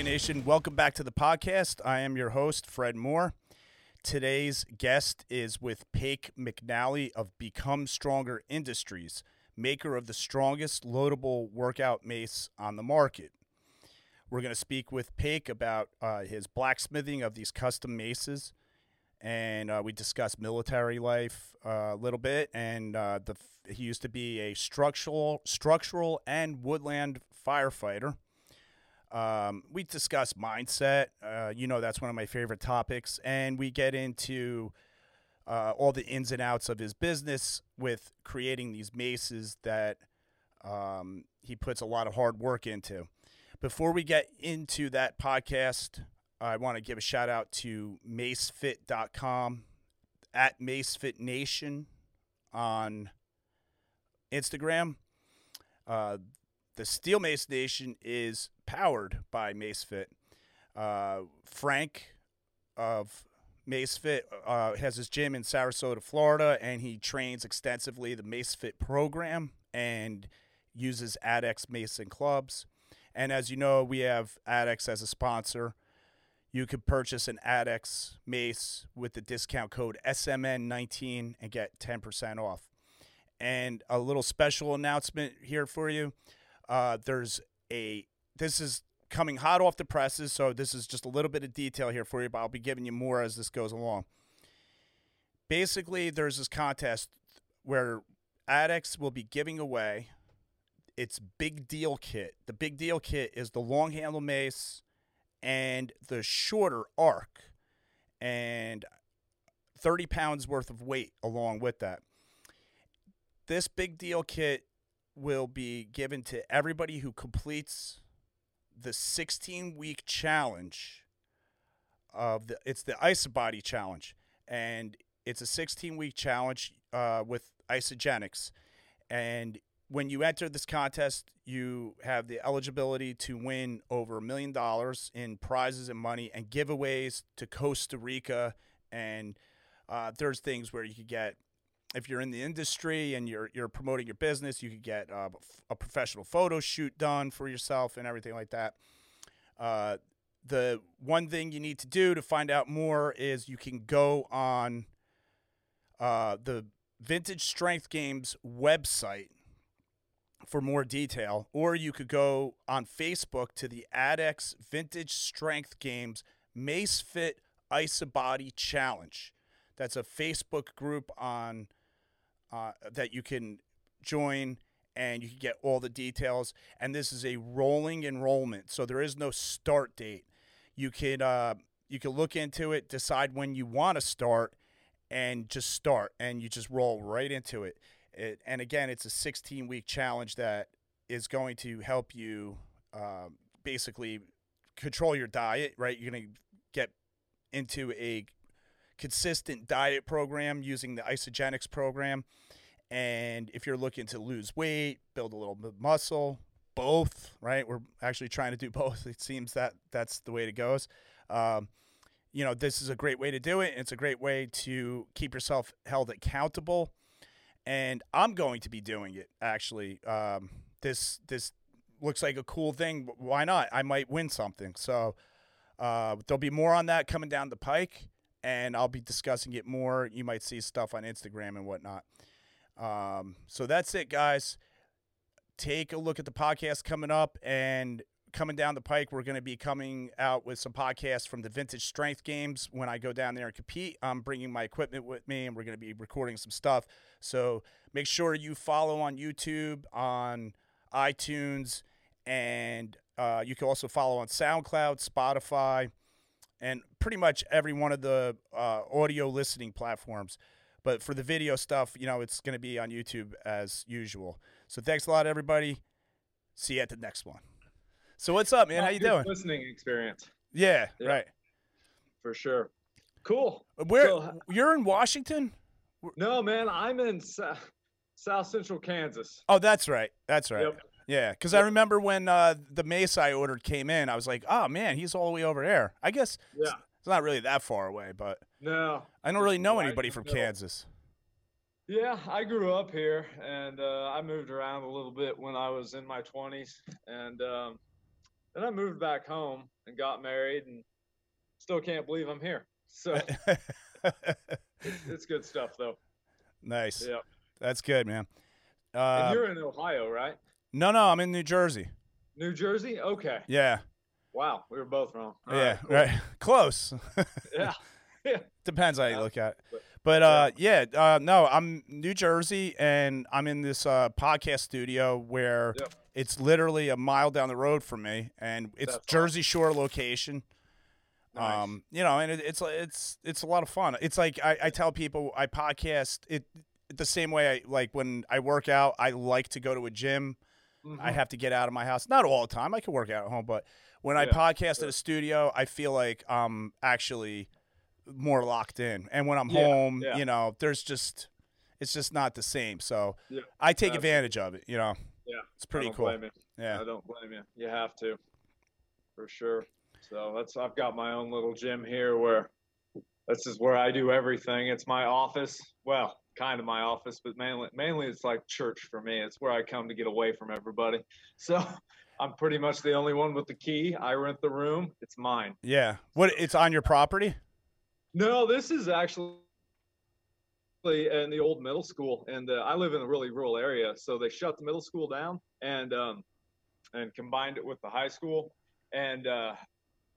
Nation? Welcome back to the podcast. I am your host, Fred Moore. Today's guest is with Paik McNally of Become Stronger Industries, maker of the strongest loadable workout mace on the market. We're going to speak with Paik about uh, his blacksmithing of these custom maces, and uh, we discuss military life uh, a little bit. And uh, the he used to be a structural, structural and woodland firefighter. Um, we discuss mindset. Uh, you know, that's one of my favorite topics. And we get into uh, all the ins and outs of his business with creating these maces that um, he puts a lot of hard work into. Before we get into that podcast, I want to give a shout out to macefit.com at macefitnation on Instagram. Uh, the Steel Mace Nation is powered by MaceFit. Uh, Frank of MaceFit uh, has his gym in Sarasota, Florida, and he trains extensively the MaceFit program and uses ADX Mason clubs. And as you know, we have ADX as a sponsor. You could purchase an ADX mace with the discount code SMN19 and get 10% off. And a little special announcement here for you. Uh, there's a this is coming hot off the presses, so this is just a little bit of detail here for you, but I'll be giving you more as this goes along. Basically, there's this contest where ADX will be giving away its big deal kit. The big deal kit is the long handle mace and the shorter arc, and 30 pounds worth of weight along with that. This big deal kit will be given to everybody who completes the 16 week challenge of the it's the IsaBody challenge. And it's a 16 week challenge uh, with Isagenix, and when you enter this contest you have the eligibility to win over a million dollars in prizes and money and giveaways to Costa Rica. And uh, there's things where you could get if you're in the industry and you're you're promoting your business, you could get uh, a professional photo shoot done for yourself and everything like that. Uh, the one thing you need to do to find out more is you can go on uh, the Vintage Strength Games website for more detail, or you could go on Facebook to the ADX Vintage Strength Games Mace Fit IsaBody Challenge. That's a Facebook group on uh, that you can join and you can get all the details. And this is a rolling enrollment, so there is no start date. You can uh, you can look into it, decide when you want to start, and just start, and you just roll right into it. it and again, it's a 16 week challenge that is going to help you uh, basically control your diet. Right, you're going to get into a consistent diet program using the Isagenix program. And if you're looking to lose weight, build a little bit muscle, both, right? We're actually trying to do both. It seems that that's the way it goes. Um, you know, this is a great way to do it. It's a great way to keep yourself held accountable. And I'm going to be doing it actually. Um, this this looks like a cool thing. Why not? I might win something. So uh, there'll be more on that coming down the pike and I'll be discussing it more. You might see stuff on Instagram and whatnot. Um, so that's it, guys. Take a look at the podcast coming up and coming down the pike. We're going to be coming out with some podcasts from the Vintage Strength Games when I go down there and compete. I'm bringing my equipment with me and we're going to be recording some stuff. So make sure you follow on YouTube, on iTunes, and uh, you can also follow on SoundCloud, Spotify and pretty much every one of the uh, audio listening platforms. But for the video stuff, you know, it's going to be on YouTube as usual. So thanks a lot, everybody. See you at the next one. So what's up, man? How you doing? Listening experience. Yeah, yeah, right. For sure. Cool. Where so, you're in Washington? No, man. I'm in South Central Kansas. Oh, that's right. That's right. Yep. Yeah, because I remember when uh, the mace I ordered came in, I was like, "Oh man, he's all the way over there." I guess yeah. it's, it's not really that far away, but no, I don't really know anybody from Kansas. Yeah, I grew up here, and uh, I moved around a little bit when I was in my 20s, and um, then I moved back home and got married, and still can't believe I'm here. So it's, it's good stuff, though. nice. Yeah. That's good, man. And Uh, you're in Ohio, right? No, no, I'm in New Jersey. New Jersey? Okay. Yeah. Wow, we were both wrong. All yeah. cool. Right. Close. Yeah. Depends how you Yeah, look at it. but- uh, yeah, uh, no, I'm New Jersey, and I'm in this uh, podcast studio where Yep. it's literally a mile down the road from me, and it's That's Jersey Shore location. Nice. Um, you know, and it, it's it's it's a lot of fun. It's like I, I tell people I podcast it the same way I like when I work out. I like to go to a gym. I Mhm. have to get out of my house. Not all the time. I can work out at home, but when I podcast sure. at a studio, I feel like I'm actually more locked in. And when I'm Yeah, home, yeah. you know, there's just it's just not the same. So Yeah, I take absolutely. advantage of it. You know, Yeah, it's pretty I cool. Yeah, I don't blame you. You have to, for sure. So that's I've got my own little gym here where this is where I do everything. It's my office. Well, kind of my office, but mainly mainly it's like church for me. It's where I come to get away from everybody. So I'm pretty much the only one with the key. I rent the room. It's mine. yeah. What? It's on your property? No, this is actually in the old middle school, and uh, I live in a really rural area, so they shut the middle school down and um, and combined it with the high school, and uh,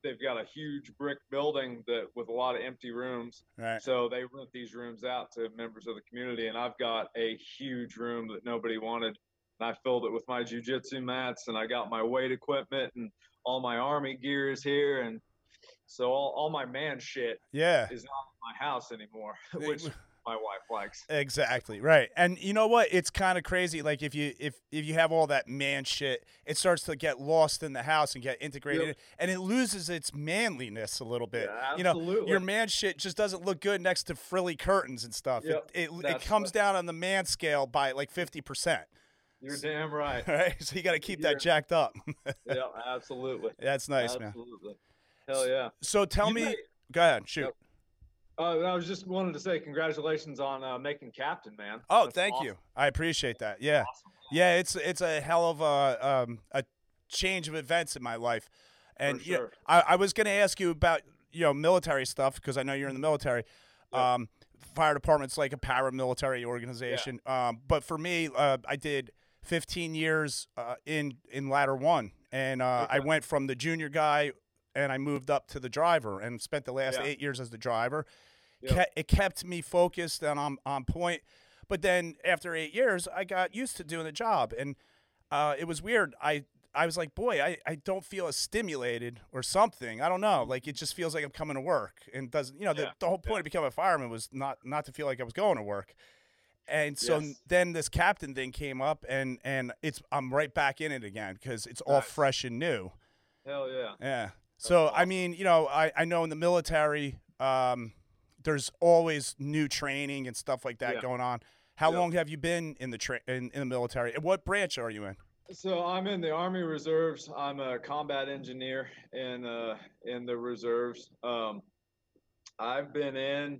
they've got a huge brick building that with a lot of empty rooms. Right. So they rent these rooms out to members of the community, and I've got a huge room that nobody wanted. And I filled it with my jujitsu mats, and I got my weight equipment and all my army gear is here, and so all, all my man shit Yeah. is not in my house anymore, which my wife likes. Exactly right, and you know what? It's kind of crazy. Like if you if if you have all that man shit, it starts to get lost in the house and get integrated, Yep. and it loses its manliness a little bit. Yeah, you know, your man shit just doesn't look good next to frilly curtains and stuff. Yep, It it, it comes what- down on the man scale by like fifty percent. You're damn right. Right, so you got to keep that You're- jacked up. yeah, absolutely. That's nice, man. absolutely. Hell yeah. So tell You me, may- go ahead, shoot. Uh, I was just wanted to say congratulations on uh, making captain, man. Oh, That's thank awesome. you. I appreciate that. Yeah. Awesome. Yeah, it's it's a hell of a um, a change of events in my life, and you know. I, I was going to ask you about you know military stuff because I know you're in the military. Yeah. Um, fire department's like a paramilitary organization, um, but for me, uh, I did 15 years uh, in in ladder one, and uh, I went from the junior guy and I moved up to the driver and spent the last Yeah. eight years as the driver. Ke- it kept me focused and on on point. But then after eight years, I got used to doing the job, and uh, it was weird. I I was like, boy, I, I don't feel as stimulated or something. I don't know. Like it just feels like I'm coming to work, and doesn't you know the, Yeah, the whole point yeah. of becoming a fireman was not not to feel like I was going to work. And so Yes. then this captain thing came up, and and it's I'm right back in it again because it's all Nice. fresh and new. Hell yeah. Yeah. So I mean, you know, I, I know in the military, um, there's always new training and stuff like that Yeah. going on. How Yeah. long have you been in the tra- in, in the military? And what branch are you in? So I'm in the Army Reserves. I'm a combat engineer in uh, in the reserves. Um, I've been in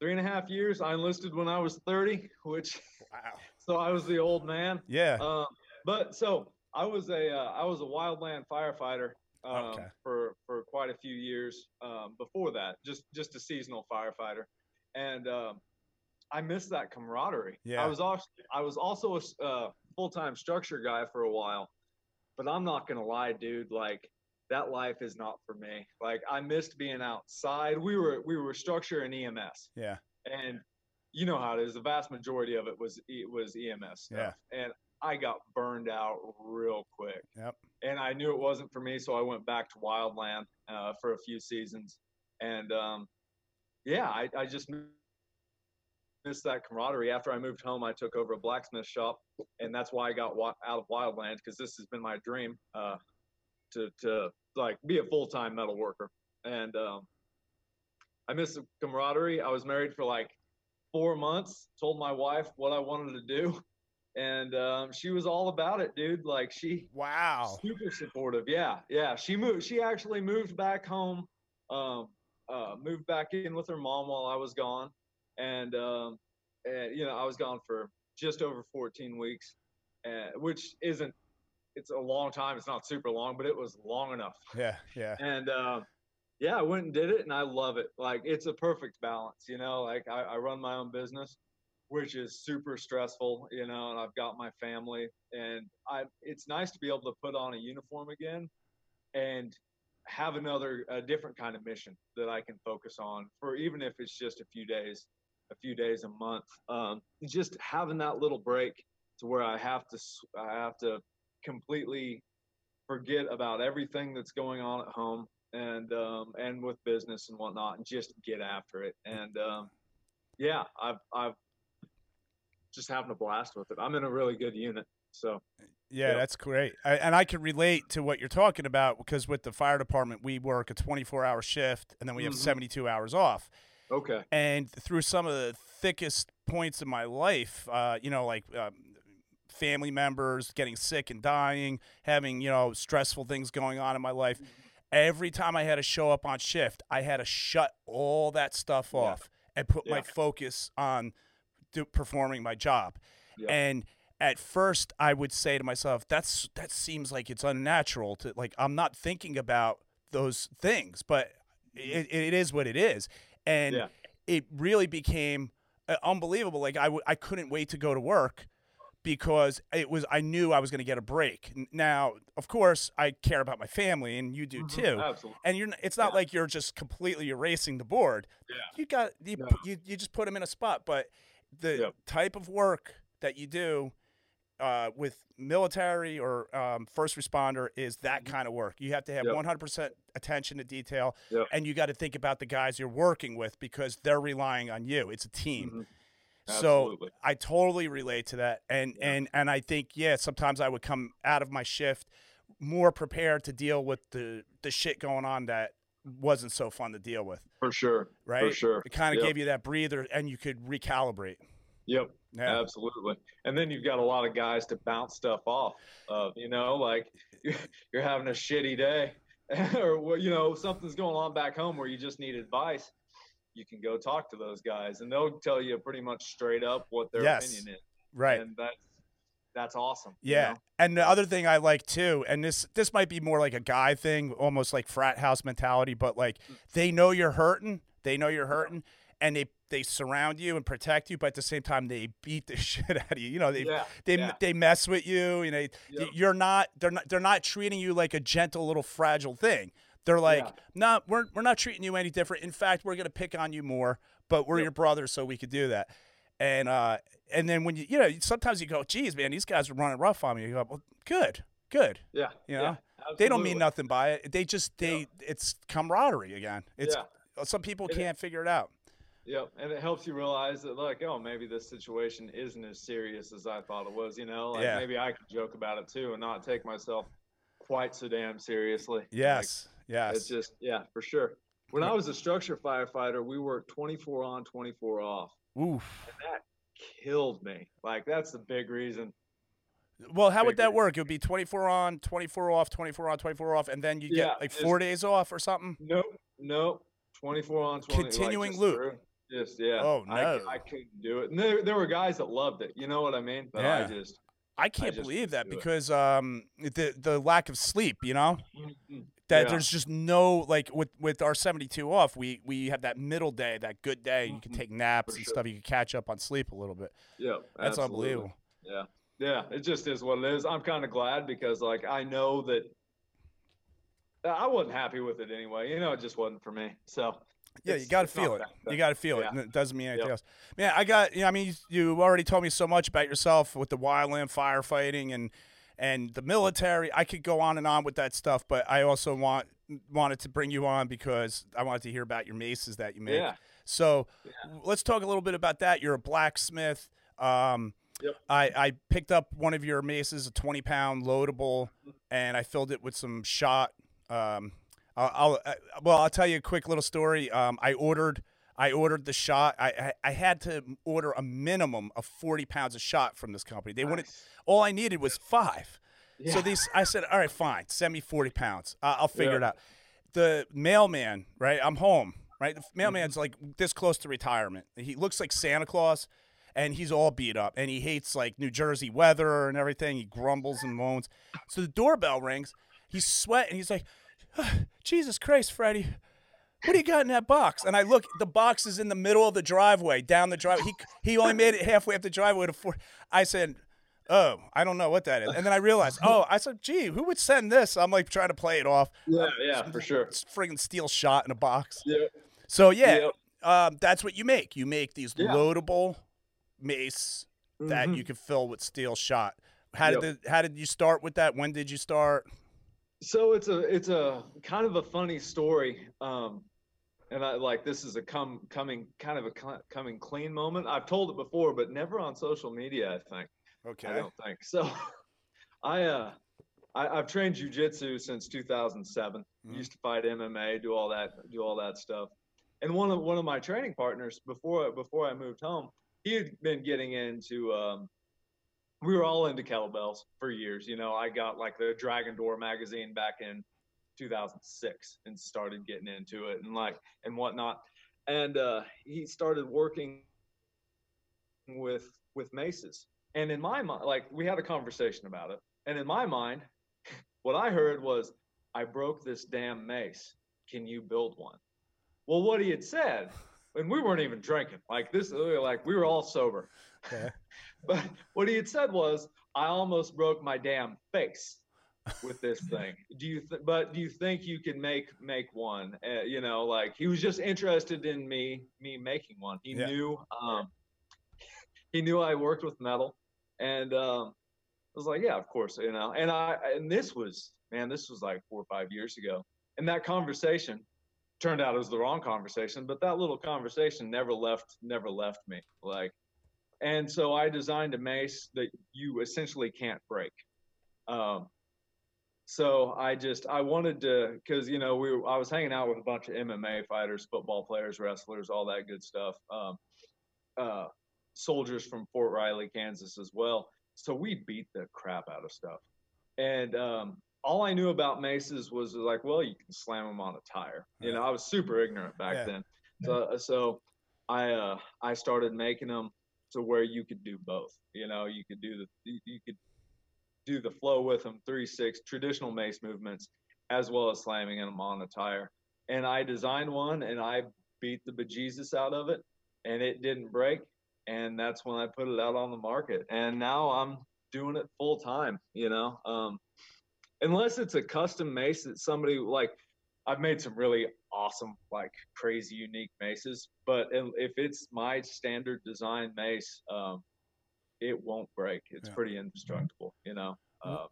three and a half years. I enlisted when I was 30, which Wow. so I was the old man. Yeah. Um, but so I was a uh, I was a wildland firefighter um, Okay. for for quite a few years um, before that, just just a seasonal firefighter, and um, I missed that camaraderie. Yeah. I was also I was also a uh, full time structure guy for a while, but I'm not gonna lie, dude. Like that life is not for me. Like I missed being outside. We were we were structure and EMS yeah. and you know how it is. The vast majority of it was it was EMS stuff, and I got burned out real quick. Yep. And I knew it wasn't for me, so I went back to wildland uh, for a few seasons, and um, yeah, I, I just missed that camaraderie. After I moved home, I took over a blacksmith shop, and that's why I got wa- out of wildland because this has been my dream uh, to to like be a full time metal worker, and um, I missed the camaraderie. I was married for like four months. Told my wife what I wanted to do, and um, she was all about it, dude. Like she Wow. super supportive. Yeah, yeah. She moved. She actually moved back home. Um, uh, moved back in with her mom while I was gone, and um, and you know I was gone for just over 14 weeks, uh, which isn't it's a long time. It's not super long, but it was long enough. Yeah, yeah. And uh, yeah, I went and did it, and I love it. Like it's a perfect balance, you know. Like I, I run my own business, which is super stressful, you know, and I've got my family, and I. It's nice to be able to put on a uniform again, and have another a different kind of mission that I can focus on for even if it's just a few days, a few days a month. Um, just having that little break to where I have to I have to completely forget about everything that's going on at home and um, and with business and whatnot, and just get after it. And um, yeah, I've I've just having a blast with it. I'm in a really good unit, so. Yeah, yep. that's great. I, and I can relate to what you're talking about because with the fire department, we work a 24 hour shift and then we have mm-hmm. 72 hours off. Okay. And through some of the thickest points in my life, uh, you know, like um, family members getting sick and dying, having, you know, stressful things going on in my life. Mm-hmm every time I had to show up on shift, I had to shut all that stuff yeah. off and put yeah. my focus on do, performing my job. Yeah. And at first, I would say to myself, "That's that seems like it's unnatural to like I'm not thinking about those things, but it, it is what it is." And it really became uh, unbelievable. Like I w- I couldn't wait to go to work because it was I knew I was going to get a break. Now, of course, I care about my family, and you do mm-hmm. too. Absolutely. And you're it's not yeah. like you're just completely erasing the board. Yeah. You got you, you, you just put them in a spot, but the yep. type of work that you do uh, with military or um, first responder is that mm-hmm. kind of work. You have to have yep. 100% attention to detail, yep. and you got to think about the guys you're working with because they're relying on you. It's a team. Mm-hmm. So I totally relate to that, and yeah. and and I think yeah, sometimes I would come out of my shift more prepared to deal with the the shit going on that wasn't so fun to deal with. For sure, right? For sure, it kind of yep. gave you that breather, and you could recalibrate. Yep, yeah. absolutely. And then you've got a lot of guys to bounce stuff off of. You know, like you're having a shitty day, or you know something's going on back home where you just need advice you can go talk to those guys and they'll tell you pretty much straight up what their yes. opinion is. Right. And that's that's awesome. Yeah. You know? And the other thing I like too, and this this might be more like a guy thing, almost like frat house mentality, but like mm. they know you're hurting, they know you're hurting, and they they surround you and protect you, but at the same time they beat the shit out of you. You know, they yeah, they yeah. they mess with you. You know, yep. you're not they're not they're not treating you like a gentle little fragile thing. They're like, yeah. no, nah, we're we're not treating you any different. In fact, we're gonna pick on you more, but we're yep. your brothers, so we could do that. And uh, and then when you you know sometimes you go, geez, man, these guys are running rough on me. You go, well, good, good. Yeah, you know, yeah, they don't mean nothing by it. They just they it's camaraderie again. It's yeah. some people and can't it, figure it out. Yep, and it helps you realize that like, oh, maybe this situation isn't as serious as I thought it was. You know, like yeah. maybe I could joke about it too and not take myself quite so damn seriously. Yes. Like, Yes. It's just yeah, for sure. When I was a structure firefighter, we worked 24 on, 24 off. Oof. And that killed me. Like that's the big reason. Well, how would that work? It would be 24 on, 24 off, 24 on, 24 off, and then you yeah, get like four days off or something? Nope. Nope. 24 on, 20 Continuing like, loop. Through. Just, yeah. Oh, no. I, I, couldn't do it. And there, there were guys that loved it. You know what I mean? But yeah. I just. I can't I believe that because um, the the lack of sleep, you know, mm-hmm that yeah. there's just no like with with our 72 off we we have that middle day that good day you can Mhm. take naps For and sure. stuff you can catch up on sleep a little bit Yeah, that's absolutely. unbelievable Yeah, yeah, it just is what it is. I'm kind of glad because like I know that I wasn't happy with it anyway. You know, it just wasn't for me. So yeah you got to feel it you got to feel yeah. it and it doesn't mean anything Yep. else man i got you know, i mean you, you already told me so much about yourself with the wildland firefighting and and the military i could go on and on with that stuff but i also want wanted to bring you on because i wanted to hear about your maces that you make Yeah. so Yeah. let's talk a little bit about that you're a blacksmith um, Yep. I, I picked up one of your maces, a 20 pound loadable, and I filled it with some shot. Um, I'll, I'll uh, well, I'll tell you a quick little story. Um, I ordered I ordered the shot. I, I I had to order a minimum of 40 pounds of shot from this company. They wanted Nice. all I needed was five. So Yeah. these I said, all right, fine, send me 40 pounds. Uh, I'll figure Yeah. it out. The mailman, right? I'm home, right? Mm-hmm. The mailman's like this close to retirement. He looks like Santa Claus. and he's all beat up, and he hates like New Jersey weather and everything. He grumbles and moans. So the doorbell rings. He's sweating. He's like, "Jesus Christ, Freddie." What do you got in that box? And I look, the box is in the middle of the driveway, down the driveway. He he only made it halfway up the driveway to four. I said, oh, I don't know what that is. And then I realized, oh, I said, gee, who would send this? I'm like trying to play it off. Yeah, yeah, for sure. It's friggin' steel shot in a box. Yeah. So yeah, Yep. um, that's what you make. You make these Yeah. loadable mace that Mhm. you can fill with steel shot. How did Yep. the, how did you start with that? When did you start? So it's a it's a kind of a funny story. Um, and I like this is a come coming kind of a coming clean moment. I've told it before, but never on social media. I think. Okay. I don't think so. I uh, I, I've trained jujitsu since 2007. Mhm. Used to fight MMA, do all that, do all that stuff. And one of one of my training partners before before I moved home, he had been getting into. Um, we were all into kettlebells for years. You know, I got like the Dragon Door magazine back in 2006 and started getting into it and like and whatnot. And uh, he started working with with maces. And in my mind, like we had a conversation about it. And in my mind, what I heard was, I broke this damn mace. Can you build one? Well, what he had said, and we weren't even drinking. Like this, like we were all sober. Okay. But what he had said was, I almost broke my damn face with this thing. Do you? Th- but do you think you can make make one? Uh, you know, like he was just interested in me me making one. He Yeah. knew um, he knew I worked with metal, and um, I was like, yeah, of course, you know. And I and this was man, this was like four or five years ago, and that conversation turned out it was the wrong conversation, but that little conversation never left never left me. Like, and so I designed a mace that you essentially can't break. Um, so I just I wanted to because you know we were, I was hanging out with a bunch of MMA fighters, football players, wrestlers, all that good stuff. Um, uh, soldiers from Fort Riley, Kansas as well. So we beat the crap out of stuff. And um, all I knew about maces was like, well, you can slam them on a tire. You know, I was super ignorant back Yeah. then. So, so I uh, I started making them to where you could do both. You know, you could do the you- could do the flow with them, three six traditional mace movements, as well as slamming them on a tire. And I designed one, and I beat the bejesus out of it, and it didn't break. And that's when I put it out on the market. And now I'm doing it full time. You know, um, unless it's a custom mace that somebody like. I've made some really awesome, like crazy, unique maces. But if it's my standard design mace, um, it won't break. It's Yeah. pretty indestructible. You know, uh,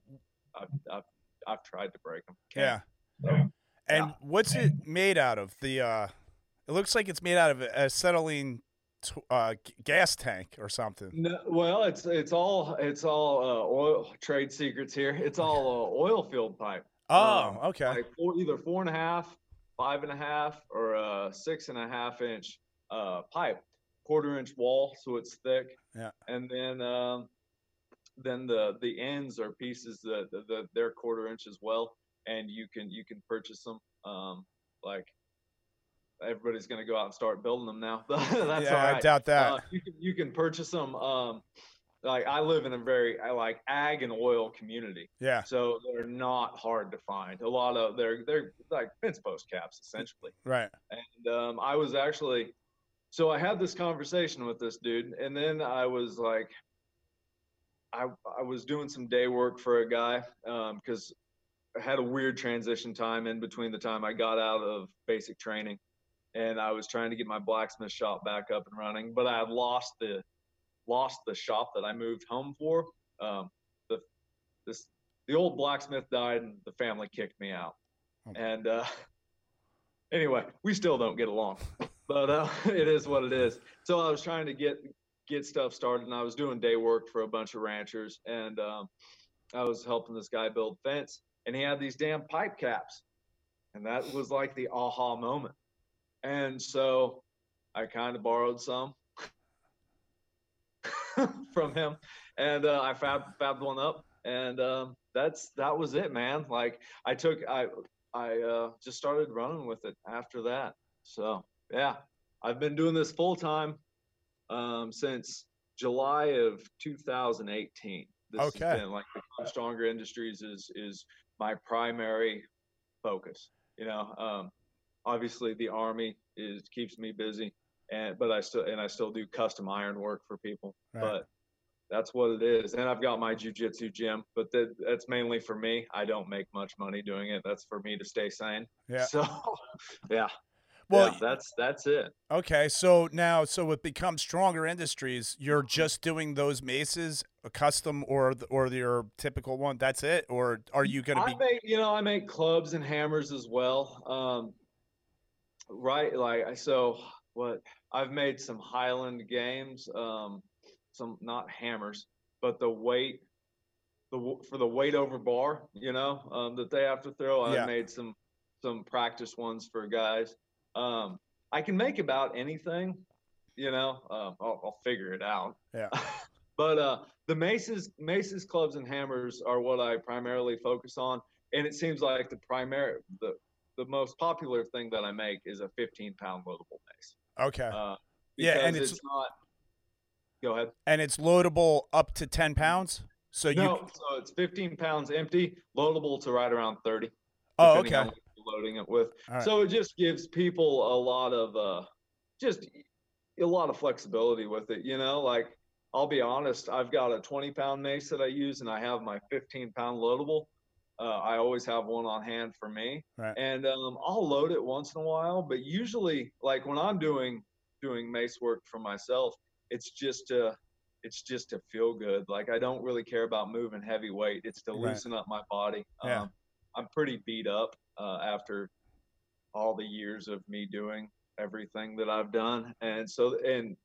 I've, I've I've tried to break them. Yeah. So, And what's it made out of? The uh, it looks like it's made out of acetylene t- uh, g- gas tank or something. No, well, it's it's all it's all uh, oil trade secrets here. It's all uh, oil field pipe. Oh, Um, okay. Like four, either four and a half, five and a half, or a six and a half inch uh, pipe, quarter inch wall, so it's thick. Yeah. And then um, then the the ends are pieces that, that, that they're quarter inch as well, and you can you can purchase them. Um, like everybody's gonna go out and start building them now. That's yeah, all right. I doubt that. Uh, you can you can purchase them. Um, like I live in a very I like ag and oil community, yeah. so they're not hard to find. A lot of they're they're like fence post caps essentially. Right. And um, I was actually, so I had this conversation with this dude, and then I was like, I I was doing some day work for a guy because I had a weird transition time in between the time I got out of basic training, and I was trying to get my blacksmith shop back up and running, but I had lost the lost the shop that I moved home for. Um, the this the old blacksmith died, and the family kicked me out. Okay. And uh, anyway, we still don't get along, but uh, it is what it is. So I was trying to get get stuff started, and I was doing day work for a bunch of ranchers, and um, I was helping this guy build fence, and he had these damn pipe caps, and that was like the aha moment. And so I kind of borrowed some from him, and uh, I fab fabbed one up, and um, that's that was it, man. Like I took I I uh, just started running with it after that. So yeah, I've been doing this full time um, since July of 2018. This Okay. has been like Stronger Industries is is my primary focus. You know, um, obviously the Army is keeps me busy, and but I still and I still do custom iron work for people. Right. But that's what it is. And I've got my jujitsu gym, but that, that's mainly for me. I don't make much money doing it. That's for me to stay sane. Yeah. So, yeah. Well, yeah, that's that's it. Okay, so now, so with Become Stronger Industries, you're just doing those maces, a custom or or your typical one. That's it, or are you going to I be? make, you know, I make clubs and hammers as well. Um, right, like so what I've made some Highland games, um, some not hammers, but the weight, the for the weight over bar, you know, um, that they have to throw. I Yeah. made some some practice ones for guys. Um, I can make about anything, you know. Um, I'll, I'll figure it out. Yeah. but uh, the maces, maces, clubs, and hammers are what I primarily focus on, and it seems like the primary, the the most popular thing that I make is a 15 pound loadable. Okay, Uh, Yeah, and because it's- not. Go ahead. and it's loadable up to ten pounds. So you. No, so it's 15 pounds empty, loadable to right around 30. oh, okay. loading it with. Right. So it just gives people a lot of uh, just a lot of flexibility with it. You know, like I'll be honest, I've got a 20 pound mace that I use, and I have my 15 pound loadable. Uh, I always have one on hand for me, Right. and um, I'll load it once in a while. But usually, like when I'm doing doing mace work for myself, it's just to it's just to feel good. Like I don't really care about moving heavy weight. It's to Right. loosen up my body. Yeah. Um, I'm pretty beat up uh, after all the years of me doing everything that I've done, and so and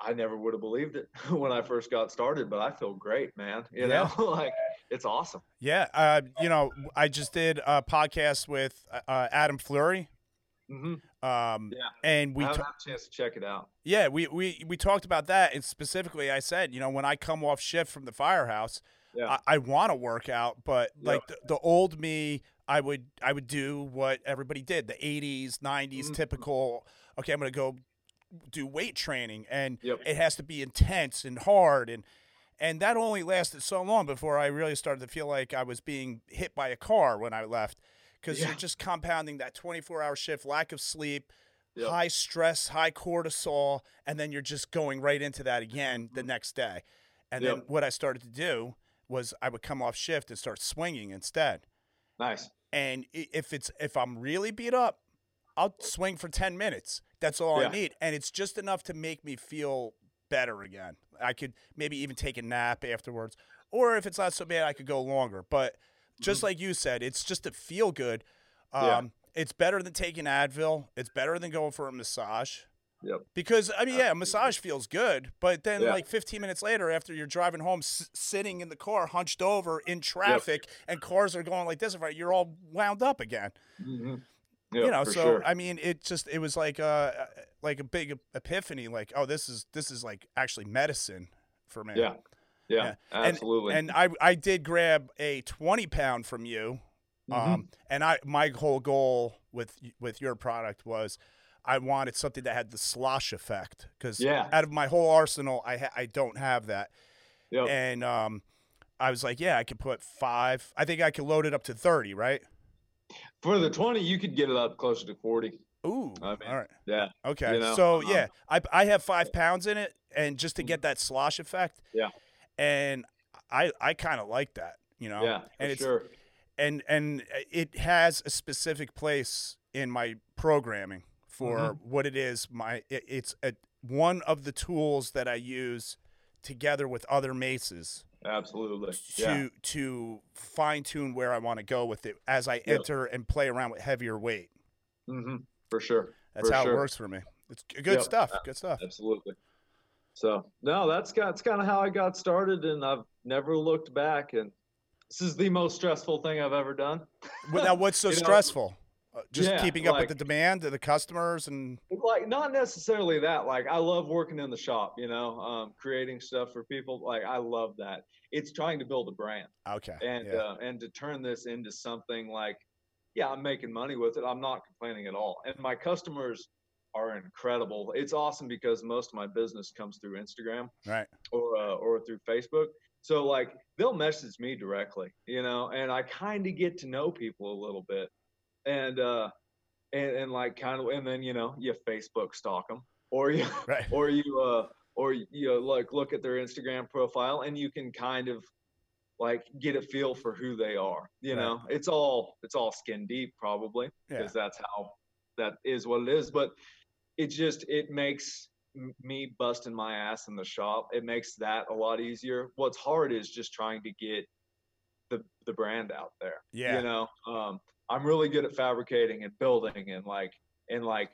I never would have believed it when I first got started, but I feel great, man. You know, like it's awesome. Yeah, uh, you know, I just did a podcast with uh, Adam Fleury, hmm um, Yeah. and we I haven't a chance to check it out. Yeah, we, we we talked about that, and specifically, I said, you know, when I come off shift from the firehouse, Yeah. I, I want to work out, but like the, the old me, I would I would do what everybody did, the '80s, '90s, Mhm. typical. Okay, I'm gonna go do weight training, and Yep. it has to be intense and hard, and and that only lasted so long before I really started to feel like I was being hit by a car when I left, because Yeah. you're just compounding that 24 hour shift, lack of sleep Yep. high stress, high cortisol, and then you're just going right into that again the mm-hmm. next day. And then what I started to do was I would come off shift and start swinging instead. Nice. And if it's if I'm really beat up, I'll swing for 10 minutes. That's all Yeah. I need. And it's just enough to make me feel better again. I could maybe even take a nap afterwards. Or if it's not so bad, I could go longer. But just like you said, it's just to feel good. Um, Yeah. It's better than taking Advil. It's better than going for a massage. Yep. Because I mean, yeah, a massage feels good, but then Yeah. like 15 minutes later, after you're driving home, s- sitting in the car, hunched over in traffic, and cars are going like this, front, you're all wound up again. Hmm you know, so sure. I mean, it just it was like uh like a big epiphany, like oh, this is this is like actually medicine for me. yeah. yeah, yeah. absolutely. And I I did grab a 20 pound from you, Mhm. um, and I my whole goal with with your product was. I wanted something that had the slosh effect because Yeah. out of my whole arsenal, I ha- I don't have that, Yep. and um, I was like, yeah, I could put five. I think I could load it up to thirty, right? For the 20, you could get it up closer to 40. Ooh, I mean, all right. Yeah. Okay, you know, so um, yeah, I I have five pounds in it, and just to get that slosh effect. Yeah. And I I kind of like that, you know. Yeah, for and it's sure. and and it has a specific place in my programming for Mm-hmm. what it is. My it, it's a one of the tools that I use together with other maces Absolutely. to Yeah. to fine tune where I want to go with it as I enter and play around with heavier weight. hmm For sure. That's For how sure. it works for me. It's good Yep. stuff. Good stuff. Absolutely. So no, that's got, that's kind of how I got started, and I've never looked back. And this is the most stressful thing I've ever done. Now, what's so know, stressful? Uh, just yeah, keeping up with the demand of the customers and like not necessarily that like i love working in the shop you know um, creating stuff for people like i love that. It's trying to build a brand. Okay, and yeah, uh, and to turn this into something like yeah i'm making money with it i'm not complaining at all. And my customers are incredible. It's awesome because most of my business comes through Instagram, right, or uh, or through Facebook. So like they'll message me directly, you know, and I kind of get to know people a little bit, and uh, and and like kind of, and then you know you Facebook stalk them, or you right. or you uh or you know like look at their Instagram profile, and you can kind of like get a feel for who they are. You right. know, it's all it's all skin deep probably because yeah. that's how that is what it is. But it just it makes me busting my ass in the shop. It makes that a lot easier. What's hard is just trying to get the the brand out there. Yeah, you know, um, I'm really good at fabricating and building and like and like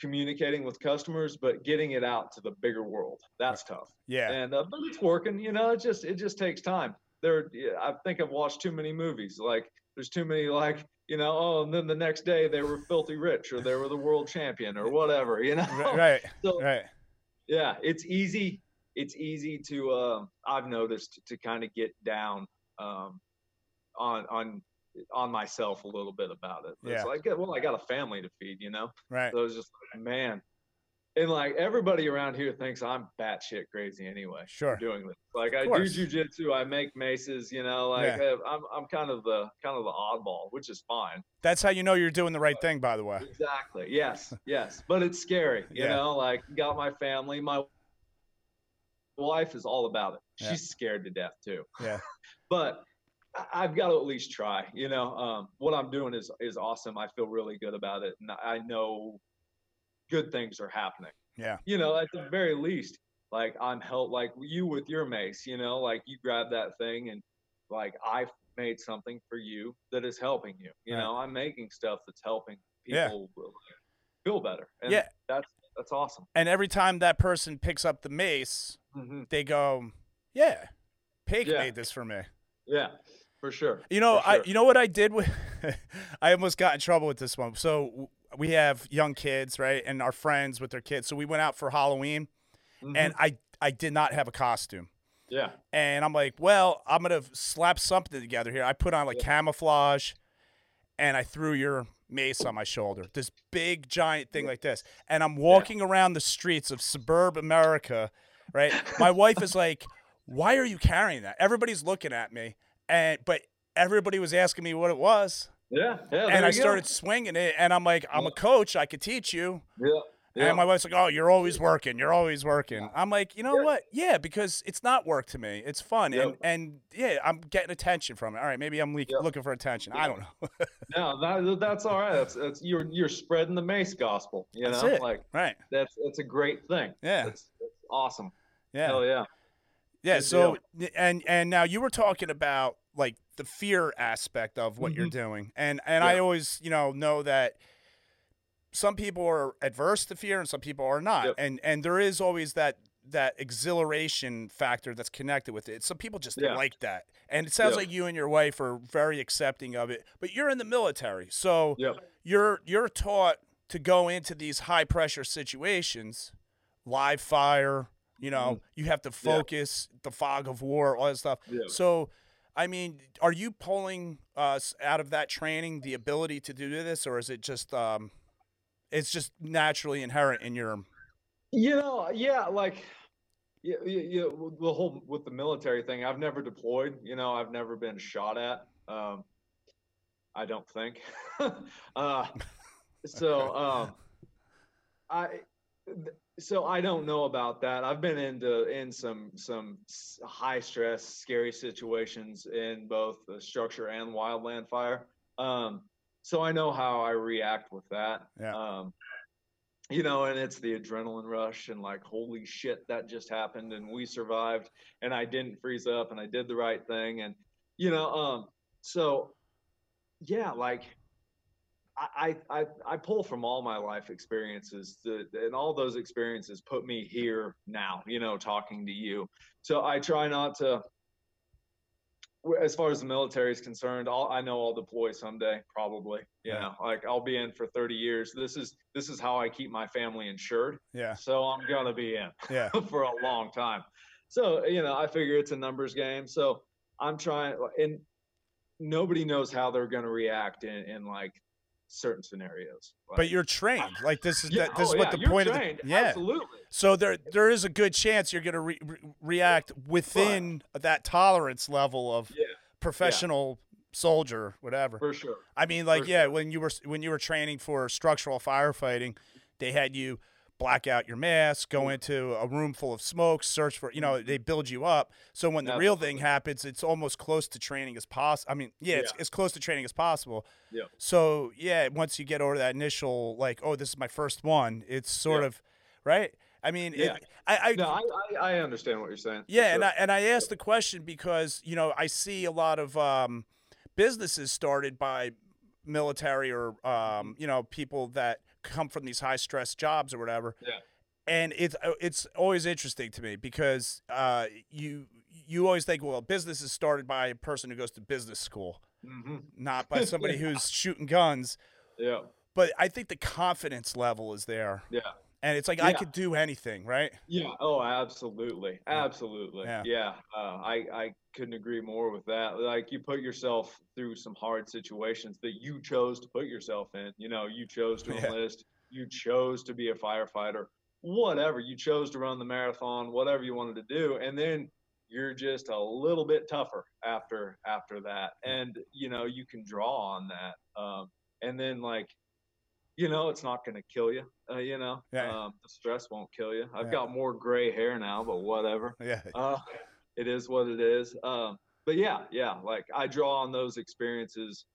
communicating with customers, but getting it out to the bigger world that's tough. Yeah, and uh, but it's working. You know, it just it just takes time. There, I think I've watched too many movies. Like there's too many like you know. Oh, and then the next day they were filthy rich or they were the world champion or whatever. You know, right, so, right. Yeah, it's easy. It's easy to uh, I've noticed to kind of get down um, on on on myself a little bit about it. It's like, well, I got a family to feed, you know? Right. So it was just like, man. And like everybody around here thinks I'm batshit crazy anyway. Sure. Doing this. Like I do jujitsu, I make maces, you know, like yeah. Uh, I'm I'm kind of the kind of the oddball, which is fine. That's how you know you're doing the right thing, by the way. Exactly. Yes. yes. But it's scary, you yeah. know, like got my family, my wife is all about it. She's yeah. scared to death too. Yeah. but I've got to at least try. You know, um, what I'm doing is is awesome. I feel really good about it, and I know good things are happening. Yeah. You know, at the very least, like I'm help like you with your mace. You know, like you grab that thing and like I made something for you that is helping you. You right. know, I'm making stuff that's helping people yeah. feel better. And yeah. That's that's awesome. And every time that person picks up the mace, mm-hmm. they go, "Yeah, Pig yeah. made this for me." Yeah for sure. You know, sure. I you know what I did with I almost got in trouble with this one. So we have young kids, right, and our friends with their kids. So we went out for Halloween, mm-hmm. and I I did not have a costume. Yeah. And I'm like, well, I'm gonna slap something together here. I put on like yeah. camouflage, and I threw your mace on my shoulder. This big giant thing like this, and I'm walking yeah. around the streets of suburb America, right? My wife is like, "Why are you carrying that?" Everybody's looking at me and but everybody was asking me what it was. Yeah, yeah. And I started go. swinging it, and I'm like, I'm yeah. a coach. I could teach you. Yeah. Yeah. And my wife's like, "Oh, you're always working. You're always working." I'm like, "You know yeah. what? Yeah, because it's not work to me. It's fun, yep. and and yeah, I'm getting attention from it. All right, maybe I'm le- looking for attention. I don't know." no, that, that's all right. That's, that's you're you're spreading the mace gospel. You that's know, it. like right. That's that's a great thing. Yeah, that's, that's awesome. Yeah, hell yeah. Yeah. Good so deal. and and now you were talking about like the fear aspect of what mm-hmm. you're doing. And and yeah. I always, you know, know that some people are adverse to fear and some people are not. Yep. And and there is always that that exhilaration factor that's connected with it. Some people just yeah. like that. And it sounds like you and your wife are very accepting of it. But you're in the military. So yep. you're you're taught to go into these high pressure situations, live fire, you know, mm. you have to focus, the fog of war, all that stuff. So I mean, are you pulling us out of that training the ability to do this, or is it just um, it's just naturally inherent in your? You know, yeah, like yeah, yeah, the whole with the military thing. I've never deployed. You know, I've never been shot at. Um, I don't think. uh, so um, I so I don't know about that. I've been into in some some high stress, scary situations in both the structure and wildland fire. Um, so I know how I react with that. Yeah. Um, you know, and it's the adrenaline rush and like, holy shit, that just happened and we survived and I didn't freeze up and I did the right thing. And, you know, um, so yeah, like I, I I pull from all my life experiences, to, and all those experiences put me here now. You know, talking to you. So I try not to. As far as the military is concerned, I'll, I know I'll deploy someday, probably. You know, like I'll be in for 30 years. This is this is how I keep my family insured. Yeah. So I'm gonna be in. Yeah. for a long time. So you know, I figure it's a numbers game. So I'm trying, and nobody knows how they're going to react in, in like certain scenarios. Like, but you're trained. Like this is yeah, that, this oh, is what yeah, the point trained, of the, yeah. absolutely. So there there is a good chance you're going to re- re- react within that tolerance level of Yeah, professional soldier, whatever. for sure. I mean, like For yeah, sure. when you were when you were training for structural firefighting, they had you black out your mask, go Mm. into a room full of smoke, search for you know they build you up. So when the real thing happens, it's almost close to training as possible. I mean, yeah, it's Yeah. as close to training as possible. Yeah. So yeah, once you get over that initial like, oh, this is my first one, it's sort Yeah. of right. I mean, Yeah. it, I, I No, I, I, I understand what you're saying. for yeah, and sure. I and I asked the question because you know I see a lot of um, businesses started by military or um, you know people that come from these high stress jobs or whatever. Yeah. And it's uh, it's always interesting to me because uh, you you always think well business is started by a person who goes to business school, Mhm. not by somebody who's shooting guns. Yeah, But I think the confidence level is there, yeah. And it's like I could do anything, right? Yeah. Oh, absolutely, absolutely. Yeah. Yeah. Uh, I I couldn't agree more with that. Like you put yourself through some hard situations that you chose to put yourself in. You know, you chose to Yeah. enlist. You chose to be a firefighter. Whatever you chose to run the marathon, whatever you wanted to do, and then you're just a little bit tougher after after that, and you know you can draw on that. Um, and then like you know, it's not going to kill you. Uh, you know, Yeah. um, the stress won't kill you. I've Yeah. got more gray hair now, but whatever. Yeah. Uh, it is what it is. Um, but yeah, yeah, like I draw on those experiences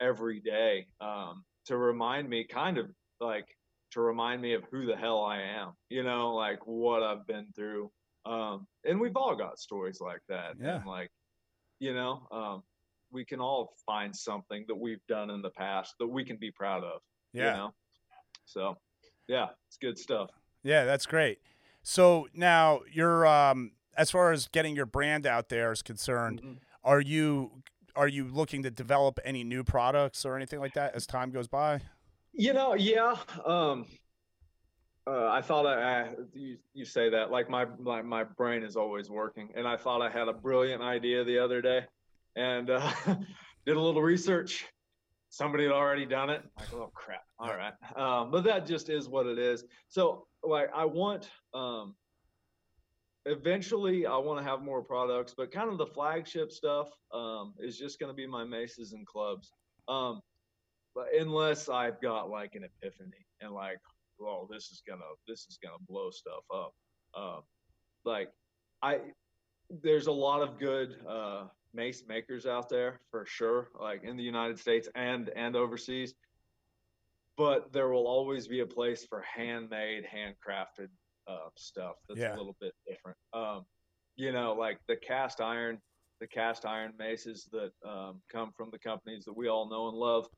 every day um, to remind me, kind of like to remind me of who the hell I am. You know, like what I've been through. Um, and we've all got stories like that. Yeah. And like, you know, um, we can all find something that we've done in the past that we can be proud of Yeah. you know so yeah it's good stuff Yeah, that's great. So now you're um as far as getting your brand out there is concerned, Mhm. are you are you looking to develop any new products or anything like that as time goes by? you know yeah um uh, I thought I, I you, you say that like my, my my brain is always working, and I thought I had a brilliant idea the other day, and uh, did a little research. Somebody had already done it. Like, oh crap! All right, um, but that just is what it is. So like, I want um, eventually I want to have more products, but kind of the flagship stuff um, is just going to be my maces and clubs. Um, but unless I've got like an epiphany and like, well, this is gonna this is gonna blow stuff up. Uh, like, I there's a lot of good uh, mace makers out there for sure, like in the United States and and overseas. But there will always be a place for handmade, handcrafted uh, stuff that's Yeah. a little bit different. Um, you know, like the cast iron, the cast iron maces that um, come from the companies that we all know and love.